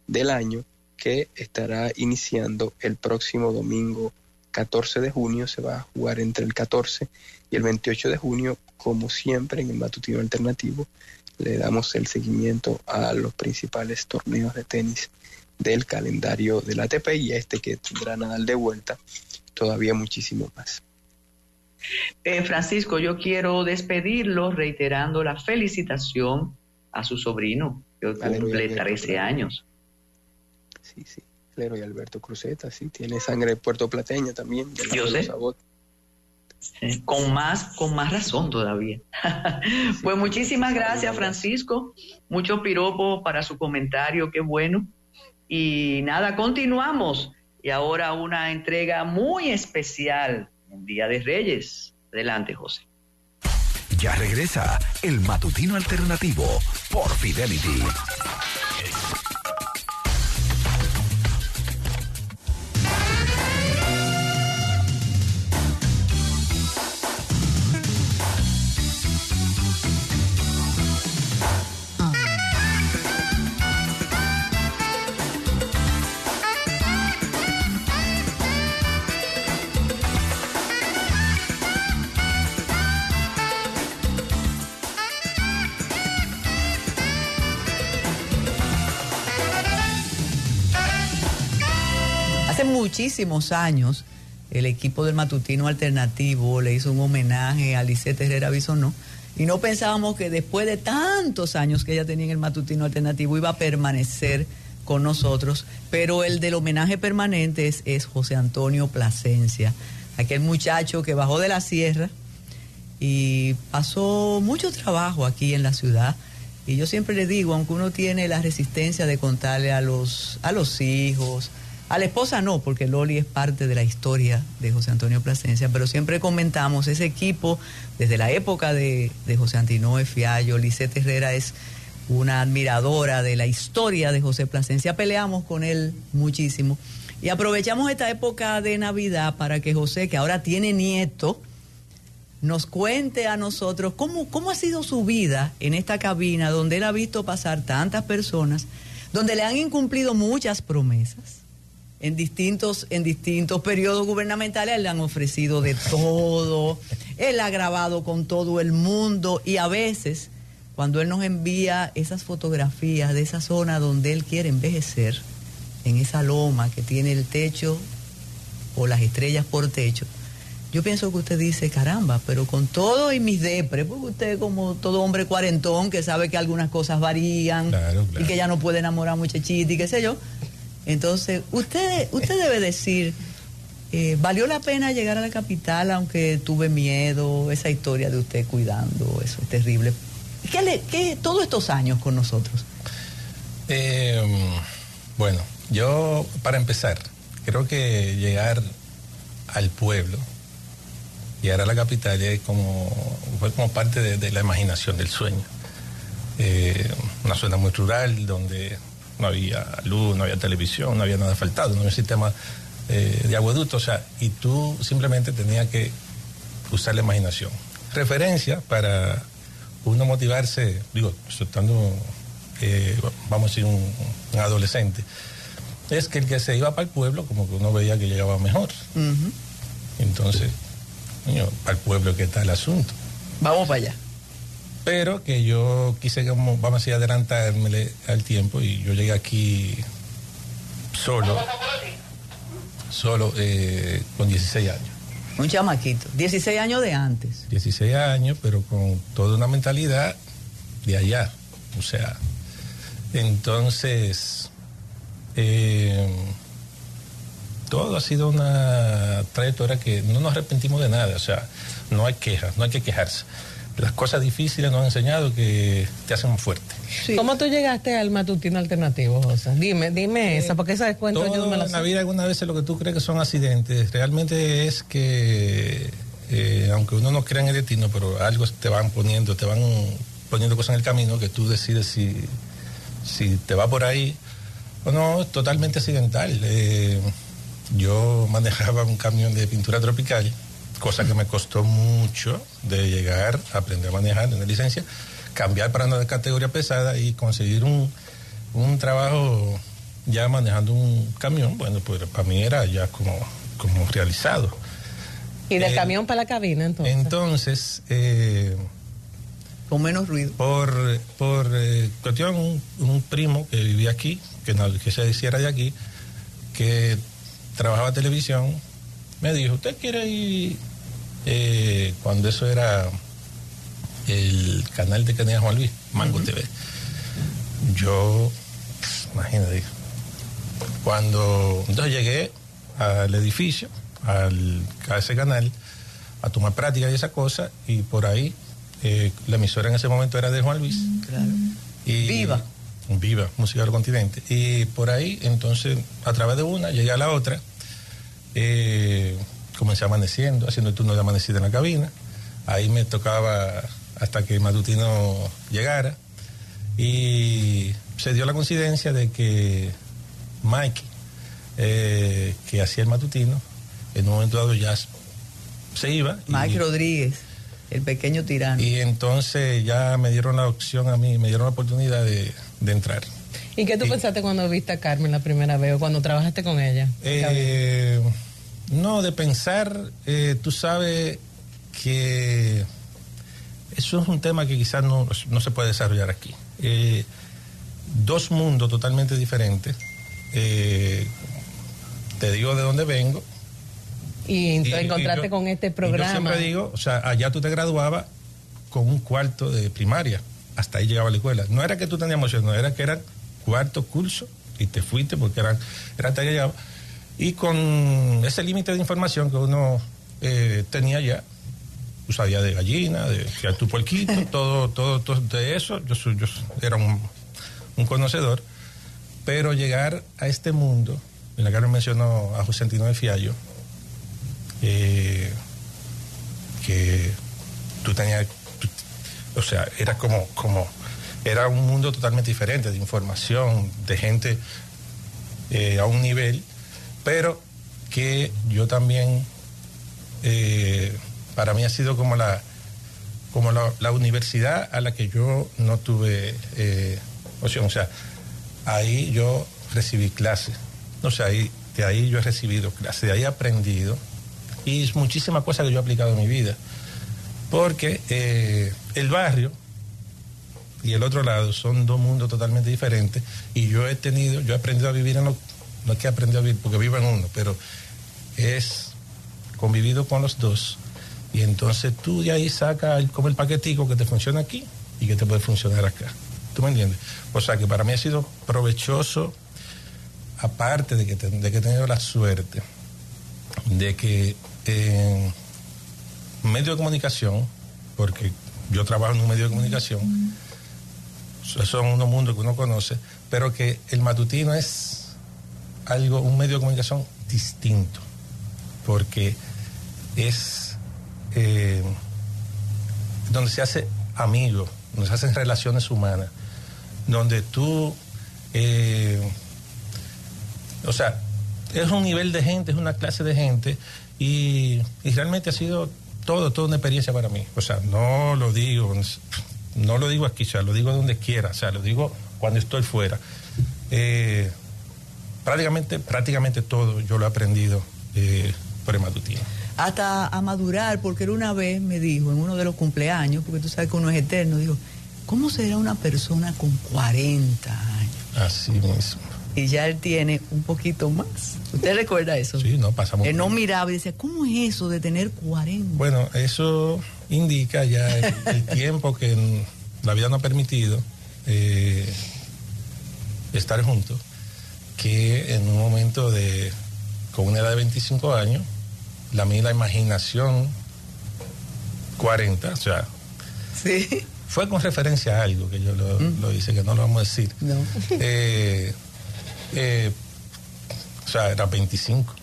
del año que estará iniciando el próximo domingo 14 de junio. Se va a jugar entre el 14 y el 28 de junio, como siempre en el matutino alternativo. Le damos el seguimiento a los principales torneos de tenis del calendario del ATP y este que tendrá Nadal de vuelta todavía muchísimo más. Eh, Francisco, yo quiero despedirlo reiterando la felicitación a su sobrino, que cumple 13 años. Sí, sí. Lero y Alberto Cruzeta, sí, tiene sangre puertoplateña también. yo sé. con más, con más razón todavía. (laughs) pues muchísimas gracias, Francisco. Mucho piropo para su comentario, qué bueno. Y nada, continuamos. Y ahora una entrega muy especial en Día de Reyes. Adelante, José. Ya regresa el matutino alternativo por Fidelity. Muchísimos años, el equipo del Matutino Alternativo le hizo un homenaje a Lisette Herrera Bisonó y no pensábamos que después de tantos años que ella tenía en el Matutino Alternativo iba a permanecer con nosotros, pero el del homenaje permanente es, es José Antonio Plasencia, aquel muchacho que bajó de la sierra y pasó mucho trabajo aquí en la ciudad. Y yo siempre le digo, aunque uno tiene la resistencia de contarle a los, a los hijos, a la esposa no, porque Loli es parte de la historia de José Antonio Plasencia, pero siempre comentamos ese equipo desde la época de, José Antinoe Fiallo, Lisette Herrera es una admiradora de la historia de José Plasencia, peleamos con él muchísimo. Y aprovechamos esta época de Navidad para que José, que ahora tiene nieto, nos cuente a nosotros cómo, cómo ha sido su vida en esta cabina donde él ha visto pasar tantas personas, donde le han incumplido muchas promesas en distintos, en distintos periodos gubernamentales le han ofrecido de todo. Él ha grabado con todo el mundo y a veces cuando él nos envía esas fotografías de esa zona donde él quiere envejecer, en esa loma que tiene el techo o las estrellas por techo, yo pienso que usted dice, caramba, pero con todo y mis depres, porque usted como todo hombre cuarentón que sabe que algunas cosas varían y que ya no puede enamorar muchachita y qué sé yo, entonces, usted, usted debe decir, eh, ¿valió la pena llegar a la capital aunque tuve miedo? Esa historia de usted cuidando, eso es terrible. ¿Qué, le, qué todos estos años con nosotros? Em, bueno, yo, para empezar, creo que llegar al pueblo, llegar a la capital es como, fue como parte de, la imaginación, del sueño. Eh, una zona muy rural donde no había luz, no había televisión, no había nada faltado, no había sistema eh, de aguaducto, o sea, y tú simplemente tenías que usar la imaginación. Referencia para uno motivarse, digo, estando, eh, vamos a decir, un, adolescente, es que el que se iba para el pueblo, como que uno veía que llegaba mejor. Entonces, niño, al pueblo que está el asunto. Vamos para allá pero que yo quise, como, vamos a decir, adelantarme al tiempo y yo llegué aquí solo, solo eh, con 16 años. Un chamaquito, 16 años de antes. 16 años, pero con toda una mentalidad de allá. O sea, entonces, eh, todo ha sido una trayectoria que no nos arrepentimos de nada. O sea, no hay quejas, no hay que quejarse las cosas difíciles nos han enseñado que te hacen fuerte. ¿Cómo tú llegaste al matutino alternativo, José? Dime, dime esa, porque esa descuento yo no me la En la vida algunas veces lo que tú crees que son accidentes, realmente es que, eh, aunque uno no crea en el destino, pero algo te van poniendo, te van poniendo cosas en el camino que tú decides si, si te va por ahí o no, es totalmente accidental. Eh, yo manejaba un camión de pintura tropical cosa que me costó mucho de llegar a aprender a manejar, tener licencia, cambiar para una categoría pesada y conseguir un, trabajo ya manejando un camión, bueno, pues para mí era ya como, como realizado. ¿Y del eh, camión para la cabina entonces? Entonces, eh, con menos ruido. Por, por eh, cuestión, un, primo que vivía aquí, que, no, que se hiciera de aquí, que trabajaba televisión, me dijo, ¿usted quiere ir eh, cuando eso era el canal de que tenía Juan Luis, Mango TV? Yo, imagínate, cuando entonces llegué al edificio, al, a ese canal, a tomar práctica y esa cosa, y por ahí eh, la emisora en ese momento era de Juan Luis. Claro. Y, Viva. Viva, Música del Continente. Y por ahí, entonces, a través de una, llegué a la otra, eh, comencé amaneciendo, haciendo el turno de amanecida en la cabina. Ahí me tocaba hasta que el matutino llegara. Y se dio la coincidencia de que Mike, eh, que hacía el matutino, en un momento dado ya se iba. Mike y- Rodríguez, el pequeño tirano. y entonces ya me dieron la opción a mí, me dieron la oportunidad de, de entrar. ¿Y qué tú pensaste cuando viste a Carmen la primera vez o cuando trabajaste con ella? Eh, no, de pensar, eh, tú sabes que eso es un tema que quizás no, no se puede desarrollar aquí. Eh, dos mundos totalmente diferentes. Eh, te digo de dónde vengo. y Y- encontraste con este y Yo programa. siempre digo, o sea, allá tú te graduabas con un cuarto de primaria. Hasta ahí llegaba la escuela. No era que tú tenías emoción, no era que era cuarto curso y te fuiste porque eran, era hasta que llegaba. Y con ese límite de información que uno eh, tenía ya, tú sabías de gallina, de que tu puerquito, (laughs) todo, todo, todo de eso, yo, soy- yo era un, un conocedor. Pero llegar a este mundo, en la que me mencionó a José Antino de Fiallo, eh, que tú tenías, tú- o sea, era como, como, era un mundo totalmente diferente de información, de gente eh, a un nivel, pero que yo también, eh, para mí ha sido como la, como la, universidad a la que yo no tuve eh, opción, o sea, ahí yo recibí clases, o sea, ahí, de ahí yo he recibido clases, de ahí he aprendido. Y muchísimas cosas que yo he aplicado en mi vida. Porque eh, el barrio y el otro lado son dos mundos totalmente diferentes y yo he tenido, yo he aprendido a vivir en lo, no es que he aprendido a vivir porque vivo en uno, pero es convivido con los dos y entonces tú de ahí sacas el- como el paquetico que te funciona aquí y que te puede funcionar acá. ¿Tú me entiendes? O sea que para mí ha sido provechoso, aparte de que, te- de que he tenido la suerte de que en medio de comunicación, porque yo trabajo en un medio de comunicación, so- son unos mundos que uno conoce, pero que el matutino es algo, un medio de comunicación distinto, porque es eh, donde se hace amigo, donde se hacen relaciones humanas, donde tú, eh, o sea, es un nivel de gente, es una clase de gente y, realmente ha sido todo, toda una experiencia para mí. O sea, no lo digo, no lo digo aquí, o sea, lo digo donde quiera, o sea, lo digo cuando estoy fuera. Eh, prácticamente, prácticamente todo yo lo he aprendido eh, por el matutino. Hasta a madurar, porque él una vez me dijo en uno de los cumpleaños, porque tú sabes que uno es eterno, dijo, ¿cómo será una persona con 40 años? Así mismo. Y ya él tiene un poquito más. ¿Usted recuerda eso? Sí, no pasamos. Él no miraba y decía, ¿cómo es eso de tener 40? Bueno, eso indica ya el, el (laughs) tiempo que la vida nos ha permitido eh, estar juntos, que en un momento de, con una edad de 25 años, la mí la imaginación 40, o sea, Sí. fue con referencia a algo que yo lo, lo hice, que no lo vamos a decir. No. Eh, eh, o sea, era 25.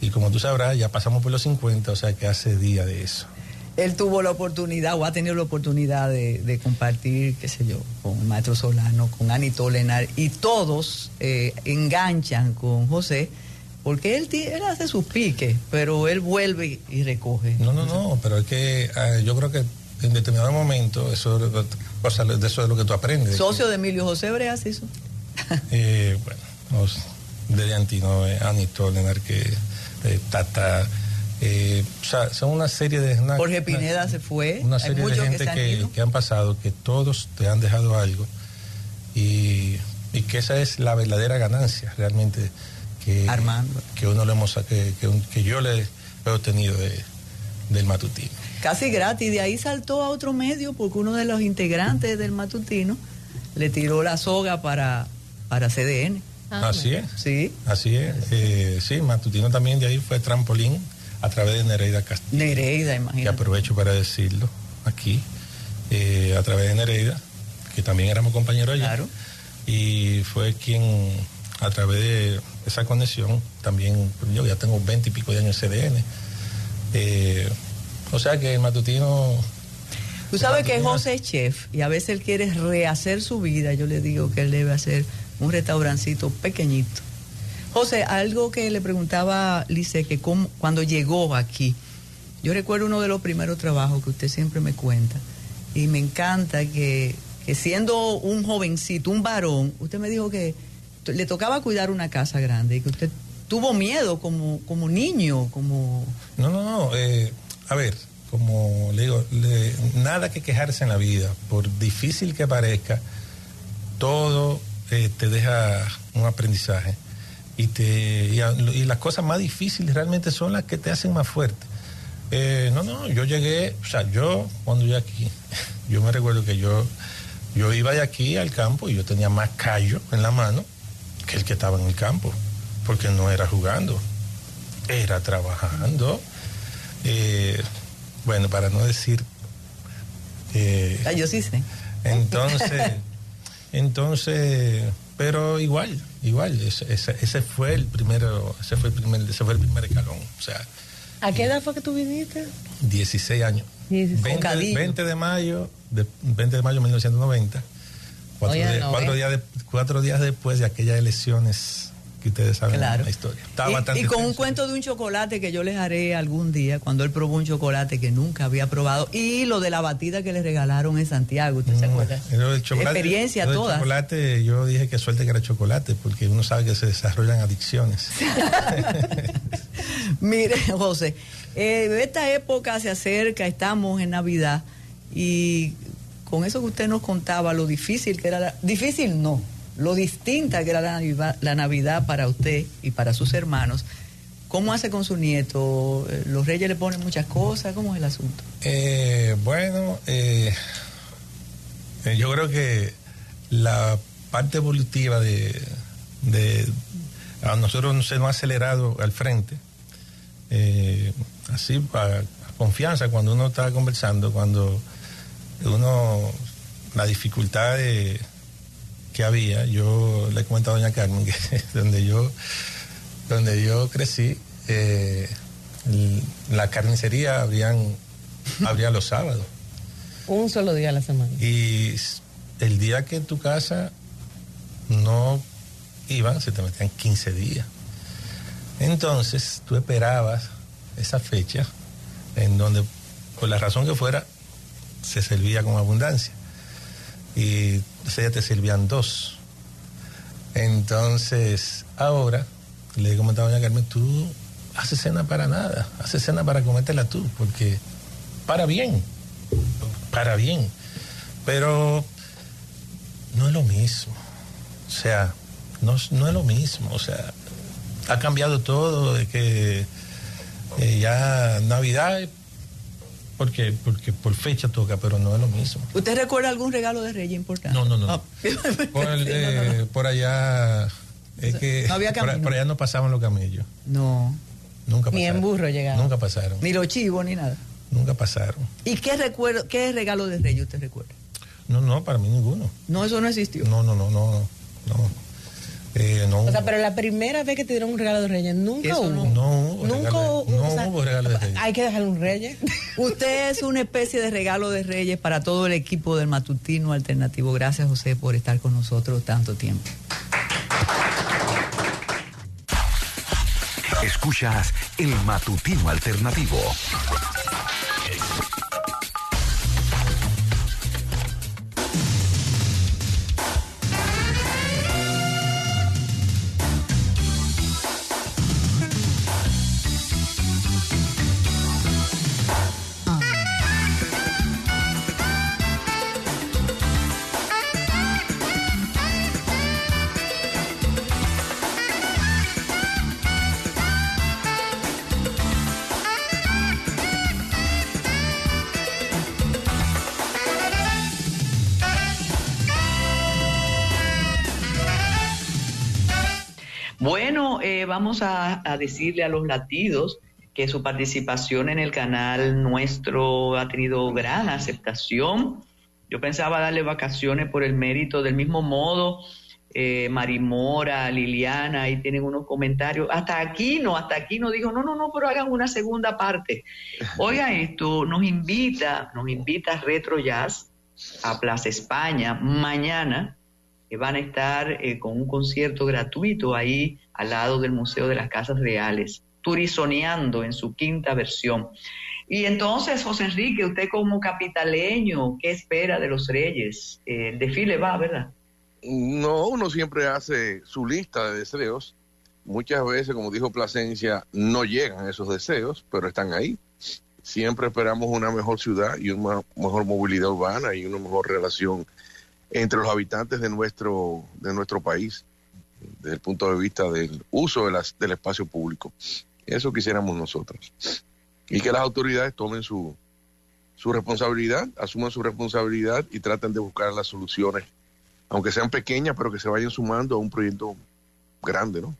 Y como tú sabrás, ya pasamos por los 50, o sea que hace día de eso. Él tuvo la oportunidad o ha tenido la oportunidad de, de compartir, qué sé yo, con el maestro Solano, con Anito Lenar, y todos eh, enganchan con José, porque él, él hace sus piques, pero él vuelve y recoge. No, no, no, pero es que ah, yo creo que en determinado momento, eso, o sea, de eso es lo que tú aprendes. Socio de Emilio José Breas (laughs) hizo. Eh, bueno, desde Antino, eh, Anito, Lenar, que eh, Tata, eh, o sea, son una serie de... una- Jorge una- Pineda se fue. una serie de gente se han que, que han pasado, que todos te han dejado algo. Y y que esa es la verdadera ganancia realmente que, Armando. que uno le hemos que, que, que yo le he obtenido de, del matutino. Casi gratis, de ahí saltó a otro medio porque uno de los integrantes del matutino le tiró la soga para, para CDN. Ah, Así es. Sí, Así es. Eh, sí, matutino también de ahí fue trampolín a través de Nereida Castillo. Nereida, que imagínate. aprovecho para decirlo aquí, eh, a través de Nereida, que también éramos compañeros allá. Claro. Y fue quien, a través de esa conexión, también, yo ya tengo 20 y pico de años en CDN. Eh, o sea que el matutino. Tú sabes que José es chef y a veces él quiere rehacer su vida. Yo le digo que él debe hacer un restaurancito pequeñito. José, algo que le preguntaba Lice, que cómo- cuando llegó aquí, yo recuerdo uno de los primeros trabajos que usted siempre me cuenta y me encanta que, que siendo un jovencito, un varón, usted me dijo que le tocaba cuidar una casa grande y que usted tuvo miedo como, como niño, como... No, no, no. eh, a ver, como le digo, le- nada que quejarse en la vida, por difícil que parezca, todo eh, te deja un aprendizaje. Y, te, y, a- y las cosas más difíciles realmente son las que te hacen más fuerte. Eh, no, no, yo llegué, o sea, yo cuando llegué aquí, (laughs) yo me recuerdo que yo, yo iba de aquí al campo y yo tenía más callo en la mano que el que estaba en el campo, porque no era jugando, era trabajando. Eh, bueno, para no decir... eh, Ah, yo sí sé. entonces, (laughs) entonces, pero igual, igual, ese, ese- ese fue el primero, ese fue el primer, ese fue el primer escalón, o sea, ¿A qué edad fue que tú viniste? 16 años. 16. 20, Bocadillo. 20 de mayo, de, 20 de mayo de 1990, cuatro, Oye, días, no, cuatro ¿eh? días de- cuatro días después de aquellas elecciones que ustedes saben Claro. la historia. Estaba Y- bastante y, con un cuento de un chocolate que yo les haré algún día, cuando él probó un chocolate que nunca había probado, y lo de la batida que le regalaron en Santiago, ¿usted se Mm, acuerda? Experiencia lo chocolate, yo dije que suerte que era chocolate, porque uno sabe que se desarrollan adicciones. (laughs) Mire, José, eh, esta época se acerca, estamos en Navidad, y con eso que usted nos contaba, lo difícil que era, la- difícil no, lo distinta que era la Navidad, para usted y para sus hermanos. ¿Cómo hace con su nieto? Eh, ¿Los reyes le ponen muchas cosas? ¿Cómo es el asunto? Eh, bueno, eh, eh, yo creo que la parte evolutiva de, de- a nosotros se nos ha acelerado al frente. Eh, así, a, a confianza, cuando uno está conversando, cuando uno, la dificultad de- que había, yo le he comentado a doña Carmen que (laughs) donde yo, donde yo crecí, eh, la carnicería habrían, abría los sábados. Un solo día a la semana. Y el día que en tu casa no iban, se te metían 15 días. Entonces tú esperabas esa fecha en donde, por la razón que fuera, se servía con abundancia. Y ese día te servían dos. Entonces, ahora, le he comentado a doña Carmen, tú haces cena para nada, haces cena para comértela tú, porque para bien, para bien. Pero no es lo mismo. O sea, no, no es lo mismo. O sea, ha cambiado todo de que eh, ya Navidad, porque, porque por fecha toca, pero no es lo mismo. ¿Usted recuerda algún regalo de Reyes importante? No, no, no. Ah, (laughs) Por, el, no, no, eh, por allá, es que No había por, por allá no pasaban los camellos. No, Nunca Ni pasaron. en burro llegaban. Nunca pasaron. ni los chivos ni nada. Nunca pasaron. ¿Y qué recuerdo, qué regalo de Reyes usted recuerda? No, no, para mí ninguno. No, eso no existió. No, no, no, no, no. No. Eh, no O sea, pero la primera vez que te dieron un regalo de Reyes, nunca Eso hubo. no. Nunca regalo hubo. no o sea, hubo regalo de Reyes. Hay que dejarle un Reyes. (laughs) Usted es una especie de regalo de Reyes para todo el equipo del Matutino Alternativo. Gracias, José, por estar con nosotros tanto tiempo. Escuchas el matutino alternativo. Eh, vamos a, decirle a los latidos que su participación en el canal nuestro ha tenido gran aceptación. Yo pensaba darle vacaciones por el mérito del mismo modo. Eh, Marimora, Liliana, ahí tienen unos comentarios. Hasta aquí no, hasta aquí no dijo, no, no, no, pero hagan una segunda parte. (laughs) Oiga esto, nos invita, nos invita Retro Jazz a Plaza España mañana que van a estar eh, con un concierto gratuito ahí al lado del Museo de las Casas Reales, turizoneando en su quinta versión. Y entonces, José Enrique, usted como capitaleño, ¿qué espera de los Reyes? Eh, el desfile va, ¿verdad? No, uno siempre hace su lista de deseos. Muchas veces, como dijo Plasencia, no llegan esos deseos, pero están ahí. Siempre esperamos una mejor ciudad y una mejor movilidad urbana y una mejor relación entre los habitantes de nuestro, de nuestro país, desde el punto de vista del uso de las, del espacio público. Eso quisiéramos nosotros. Y que las autoridades tomen su, su responsabilidad, asuman su responsabilidad y traten de buscar las soluciones, aunque sean pequeñas, pero que se vayan sumando a un proyecto grande, ¿no?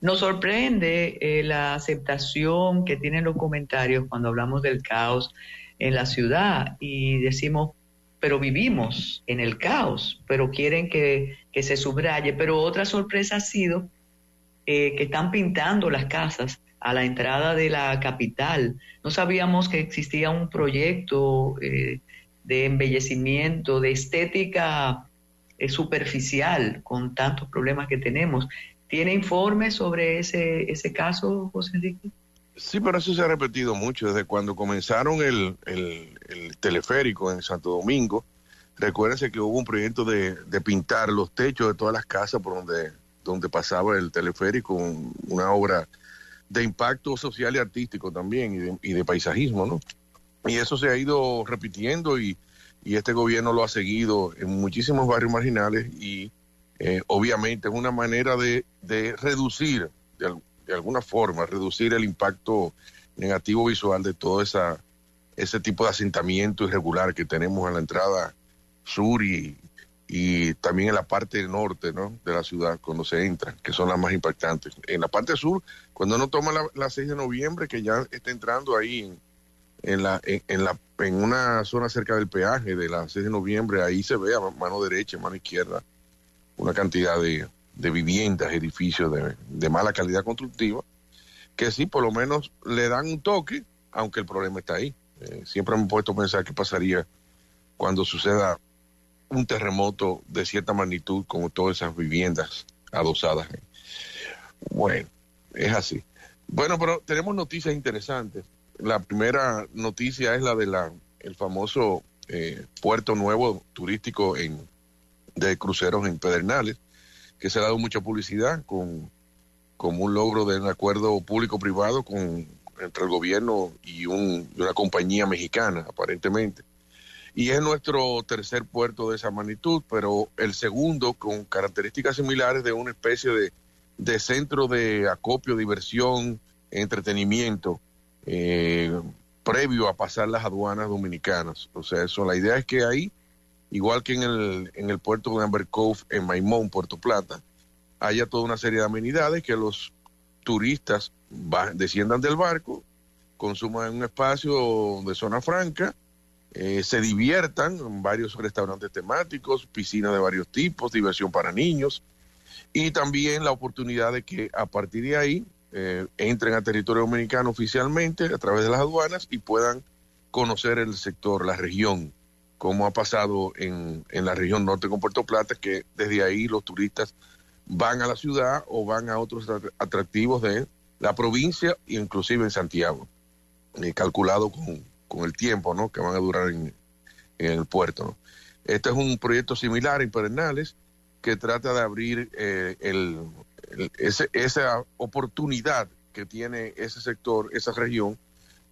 Nos sorprende eh, la aceptación que tienen los comentarios cuando hablamos del caos en la ciudad y decimos, pero vivimos en el caos, pero quieren que, se subraye. Pero otra sorpresa ha sido eh, que están pintando las casas a la entrada de la capital. No sabíamos que existía un proyecto eh, de embellecimiento, de estética eh, superficial con tantos problemas que tenemos. ¿Tiene informes sobre ese, ese caso, José Enrique? Sí, pero eso se ha repetido mucho desde cuando comenzaron el, el, teleférico en Santo Domingo. Recuérdense que hubo un proyecto de, de, pintar los techos de todas las casas por donde, donde pasaba el teleférico, una obra de impacto social y artístico también y de, y de, paisajismo, ¿no? Y eso se ha ido repitiendo y, y este gobierno lo ha seguido en muchísimos barrios marginales y eh, obviamente es una manera de, de reducir de, de alguna forma reducir el impacto negativo visual de todo esa, ese tipo de asentamiento irregular que tenemos en la entrada sur y, y también en la parte norte ¿no? de la ciudad cuando se entra, que son las más impactantes. En la parte sur, cuando uno toma la, 6 de noviembre, que ya está entrando ahí en, en, la, en, la, en una zona cerca del peaje de la 6 de noviembre, ahí se ve a mano derecha, mano izquierda, una cantidad de, de viviendas, edificios de, mala calidad constructiva, que sí, por lo menos le dan un toque, aunque el problema está ahí. Eh, siempre me he puesto a pensar qué pasaría cuando suceda un terremoto de cierta magnitud como todas esas viviendas adosadas. Bueno, es así. Bueno, pero tenemos noticias interesantes. La primera noticia es la de la el famoso eh, puerto nuevo turístico en de cruceros en Pedernales, que se ha dado mucha publicidad con, como un logro de un acuerdo público-privado con entre el gobierno y, un, una compañía mexicana, aparentemente. Y es nuestro tercer puerto de esa magnitud, pero el segundo con características similares de una especie de, de centro de acopio, diversión, entretenimiento, eh, previo a pasar las aduanas dominicanas. O sea, eso, la idea es que ahí igual que en el, en el puerto de Amber Cove en Maimón, Puerto Plata, haya toda una serie de amenidades que los turistas desciendan del barco, consuman un espacio de zona franca, eh, se diviertan en varios restaurantes temáticos, piscinas de varios tipos, diversión para niños y también la oportunidad de que a partir de ahí eh, entren a territorio dominicano oficialmente a través de las aduanas y puedan conocer el sector, la región como ha pasado en, en la región norte con Puerto Plata, que desde ahí los turistas van a la ciudad o van a otros atractivos de la provincia, inclusive en Santiago, eh, calculado con, con, el tiempo ¿no? que van a durar en, el puerto. Este es un proyecto similar en Pernales que trata de abrir eh, el, esa oportunidad que tiene ese sector, esa región,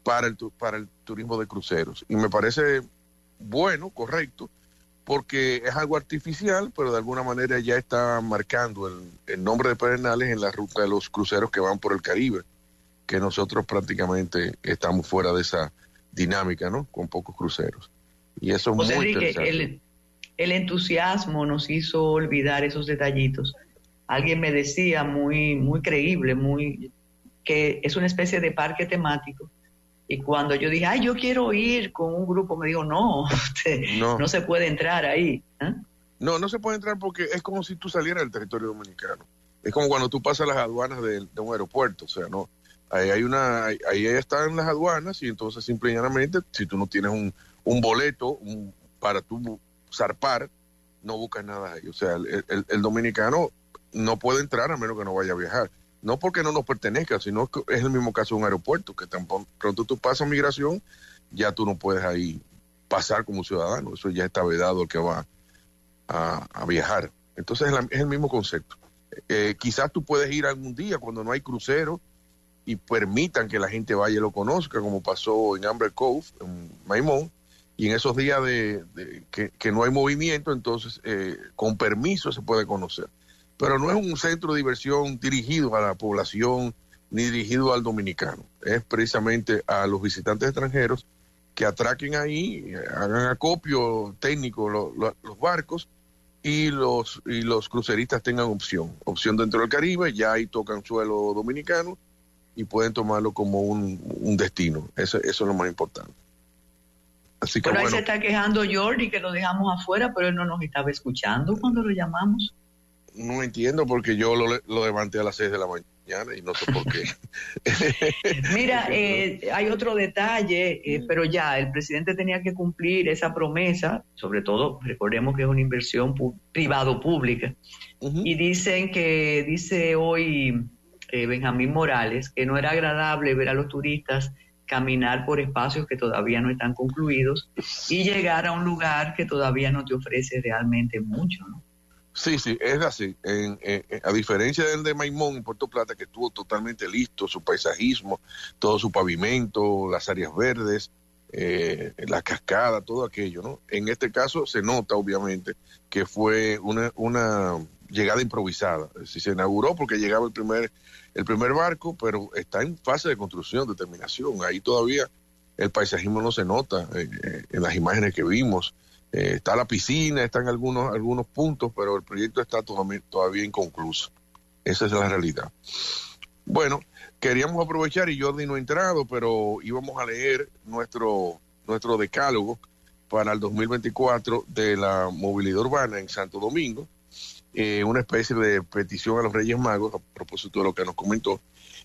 para el, para el turismo de cruceros. Y me parece bueno, correcto, porque es algo artificial, pero de alguna manera ya está marcando el, nombre de Pedernales en la ruta de los cruceros que van por el Caribe, que nosotros prácticamente estamos fuera de esa dinámica, ¿no? Con pocos cruceros. Y eso es muy El, el entusiasmo nos hizo olvidar esos detallitos alguien me decía muy, muy creíble, muy que es una especie de parque temático. Y cuando yo dije, ay, yo quiero ir con un grupo, me dijo, (laughs) no, no. se puede entrar ahí. ¿eh? No, no se puede entrar porque es como si tú salieras del territorio dominicano. Es como cuando tú pasas las aduanas de, un aeropuerto, o sea, no. Ahí hay una, ahí, están las aduanas y entonces simplemente si tú no tienes un, un boleto para tú zarpar, no buscas nada ahí. O sea, el, dominicano no puede entrar a menos que no vaya a viajar. No porque no nos pertenezca, sino que es el mismo caso de un aeropuerto, que tan pronto tú pasas migración, ya tú no puedes ahí pasar como ciudadano. Eso ya está vedado el que va a, viajar. Entonces es, el mismo concepto. Eh, quizás tú puedes ir algún día cuando no hay crucero y permitan que la gente vaya y lo conozca, como pasó en Amber Cove, en Maimón, y en esos días de, que, no hay movimiento, entonces eh, con permiso se puede conocer. Pero no es un centro de diversión dirigido a la población ni dirigido al dominicano, es precisamente a los visitantes extranjeros que atraquen ahí, hagan acopio técnico los barcos y los, y los cruceristas tengan opción, opción dentro del Caribe, ya ahí tocan suelo dominicano y pueden tomarlo como un, un destino, eso, eso es lo más importante. Así que ahí se está quejando Jordi que lo dejamos afuera, pero él no nos estaba escuchando cuando lo llamamos. No entiendo porque yo lo, lo levanté a las 6 de la mañana y no sé por qué. (laughs) Mira, (laughs) eh, hay otro detalle, eh, pero ya el presidente tenía que cumplir esa promesa, sobre todo recordemos que es una inversión privado-pública. Y dicen que, dice hoy eh, Benjamín Morales, que no era agradable ver a los turistas caminar por espacios que todavía no están concluidos y llegar a un lugar que todavía no te ofrece realmente mucho, ¿no? Sí, sí, es así. a diferencia del de Maimón en Puerto Plata, que estuvo totalmente listo, su paisajismo, todo su pavimento, las áreas verdes, eh, la cascada, todo aquello, ¿no? En este caso se nota, obviamente, que fue una, una llegada improvisada. Si se inauguró porque llegaba el primer el primer barco, pero está en fase de construcción, de terminación. Ahí todavía el paisajismo no se nota eh, eh, en las imágenes que vimos. Eh, está la piscina, están algunos, algunos puntos, pero el proyecto está todavía, todavía inconcluso. Esa es la realidad. Bueno, queríamos aprovechar, y Jordi no ha entrado, pero íbamos a leer nuestro, nuestro decálogo para el 2024 de la movilidad urbana en Santo Domingo eh, una especie de petición a los Reyes Magos, a propósito de lo que nos comentó,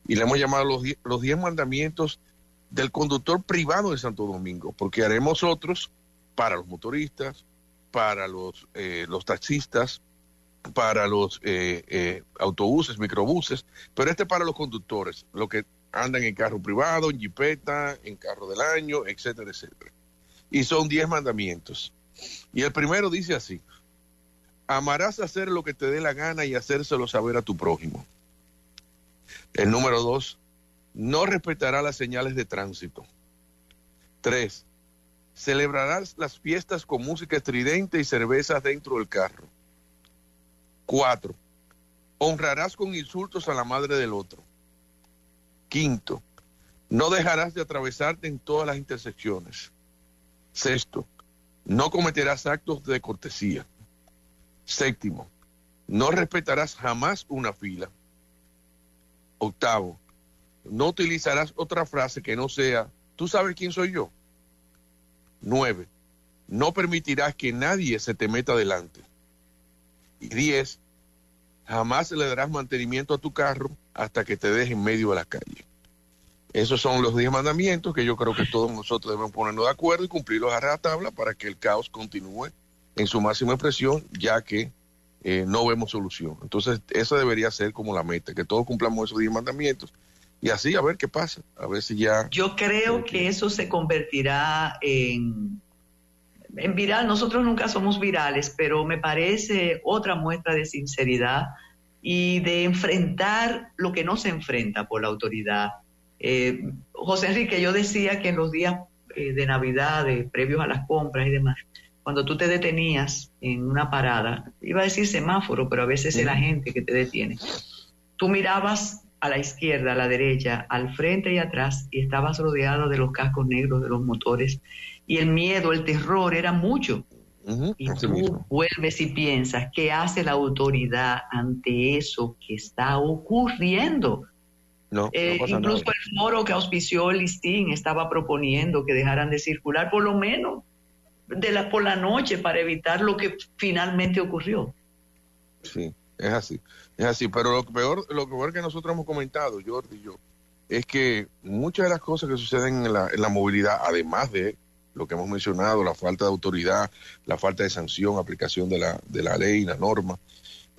y le hemos llamado los, los diez mandamientos del conductor privado de Santo Domingo, porque haremos otros para los motoristas, para los, eh, taxistas, para los eh, autobuses, microbuses, pero este para los conductores, los que andan en carro privado, en jipeta, en carro del año, etcétera, etcétera. Y son diez mandamientos. Y el primero dice así, amarás hacer lo que te dé la gana y hacérselo saber a tu prójimo. El número dos, no respetará las señales de tránsito. Tres, celebrarás las fiestas con música estridente y cervezas dentro del carro. Cuatro, honrarás con insultos a la madre del otro. Quinto, no dejarás de atravesarte en todas las intersecciones. Sexto, no cometerás actos de cortesía. Séptimo, no respetarás jamás una fila. Octavo, no utilizarás otra frase que no sea, ¿tú sabes quién soy yo? Nueve, no permitirás que nadie se te meta delante. Y diez, jamás le darás mantenimiento a tu carro hasta que te deje en medio de la calle. Esos son los diez mandamientos que yo creo que todos nosotros debemos ponernos de acuerdo y cumplirlos a tabla para que el caos continúe en su máxima expresión, ya que eh, no vemos solución. Entonces, esa debería ser como la meta, que todos cumplamos esos 10 mandamientos y así a ver qué pasa, a ver si ya... Yo creo que eso se convertirá en, en viral. Nosotros nunca somos virales, pero me parece otra muestra de sinceridad y de enfrentar lo que no se enfrenta por la autoridad. Eh, José Enrique, yo decía que en los días eh, de Navidad, previos a las compras y demás, cuando tú te detenías en una parada, iba a decir semáforo, pero a veces es la gente que te detiene, tú mirabas a la izquierda, a la derecha, al frente y atrás y estabas rodeado de los cascos negros de los motores y el miedo, el terror era mucho. y tú vuelves y piensas, ¿qué hace la autoridad ante eso que está ocurriendo? No, eh, incluso el foro que auspició el listín estaba proponiendo que dejaran de circular por lo menos de la, por la noche para evitar lo que finalmente ocurrió. Sí, es así, es así. Pero lo peor, lo peor que nosotros hemos comentado, Jordi y yo, es que muchas de las cosas que suceden en la, en la movilidad, además de lo que hemos mencionado, la falta de autoridad, la falta de sanción, aplicación de la, de la ley, la norma,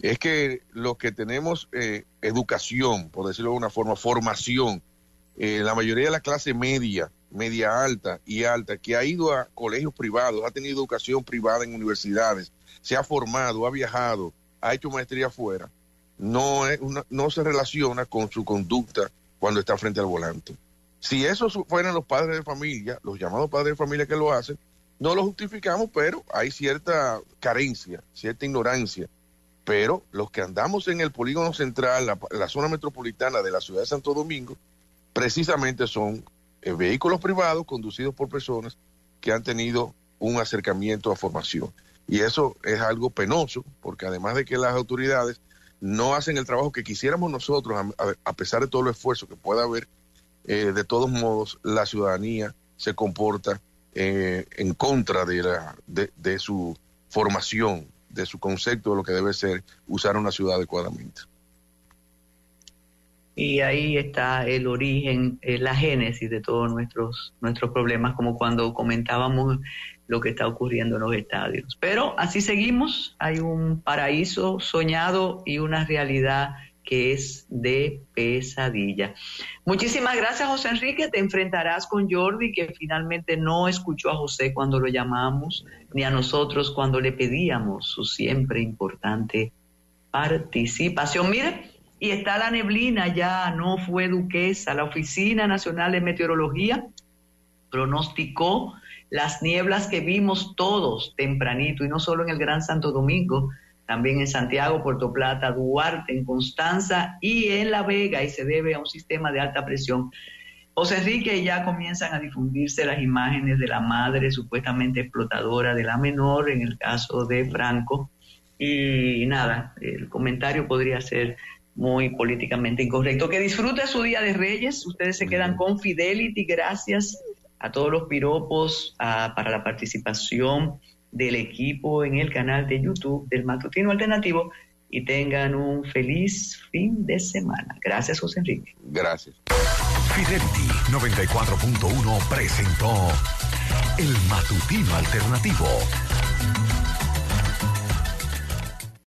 es que los que tenemos eh, educación, por decirlo de una forma, formación, eh, la mayoría de la clase media, media alta y alta, que ha ido a colegios privados, ha tenido educación privada en universidades, se ha formado, ha viajado, ha hecho maestría afuera, no, es no se relaciona con su conducta cuando está frente al volante. Si esos fueran los padres de familia, los llamados padres de familia que lo hacen, no lo justificamos, pero hay cierta carencia, cierta ignorancia. Pero los que andamos en el polígono central, la, zona metropolitana de la ciudad de Santo Domingo, precisamente son eh, vehículos privados conducidos por personas que han tenido un acercamiento a formación. Y eso es algo penoso, porque además de que las autoridades no hacen el trabajo que quisiéramos nosotros, a, pesar de todo el esfuerzo que pueda haber eh, de todos modos la ciudadanía se comporta eh, en contra de, la, de, su formación, de su concepto de lo que debe ser usar una ciudad adecuadamente. Y ahí está el origen, eh, la génesis de todos nuestros, nuestros problemas, como cuando comentábamos lo que está ocurriendo en los estadios. Pero así seguimos, hay un paraíso soñado y una realidad que es de pesadilla. Muchísimas gracias, José Enrique. Te enfrentarás con Jordi, que finalmente no escuchó a José cuando lo llamamos, ni a nosotros cuando le pedíamos su siempre importante participación. Mire, y está la neblina ya, no fue duquesa. La Oficina Nacional de Meteorología pronosticó las nieblas que vimos todos tempranito, y no solo en el Gran Santo Domingo, también en Santiago, Puerto Plata, Duarte, en Constanza y en La Vega, y se debe a un sistema de alta presión. José Enrique, ya comienzan a difundirse las imágenes de la madre supuestamente explotadora de la menor, en el caso de Franco. Y nada, el comentario podría ser muy políticamente incorrecto. Que disfrute su Día de Reyes. Ustedes se quedan con Fidelity. Gracias a todos los piropos para la participación del equipo en el canal de YouTube del Matutino Alternativo y tengan un feliz fin de semana. Gracias, José Enrique. Gracias. Fidelity 94.1 presentó el Matutino Alternativo.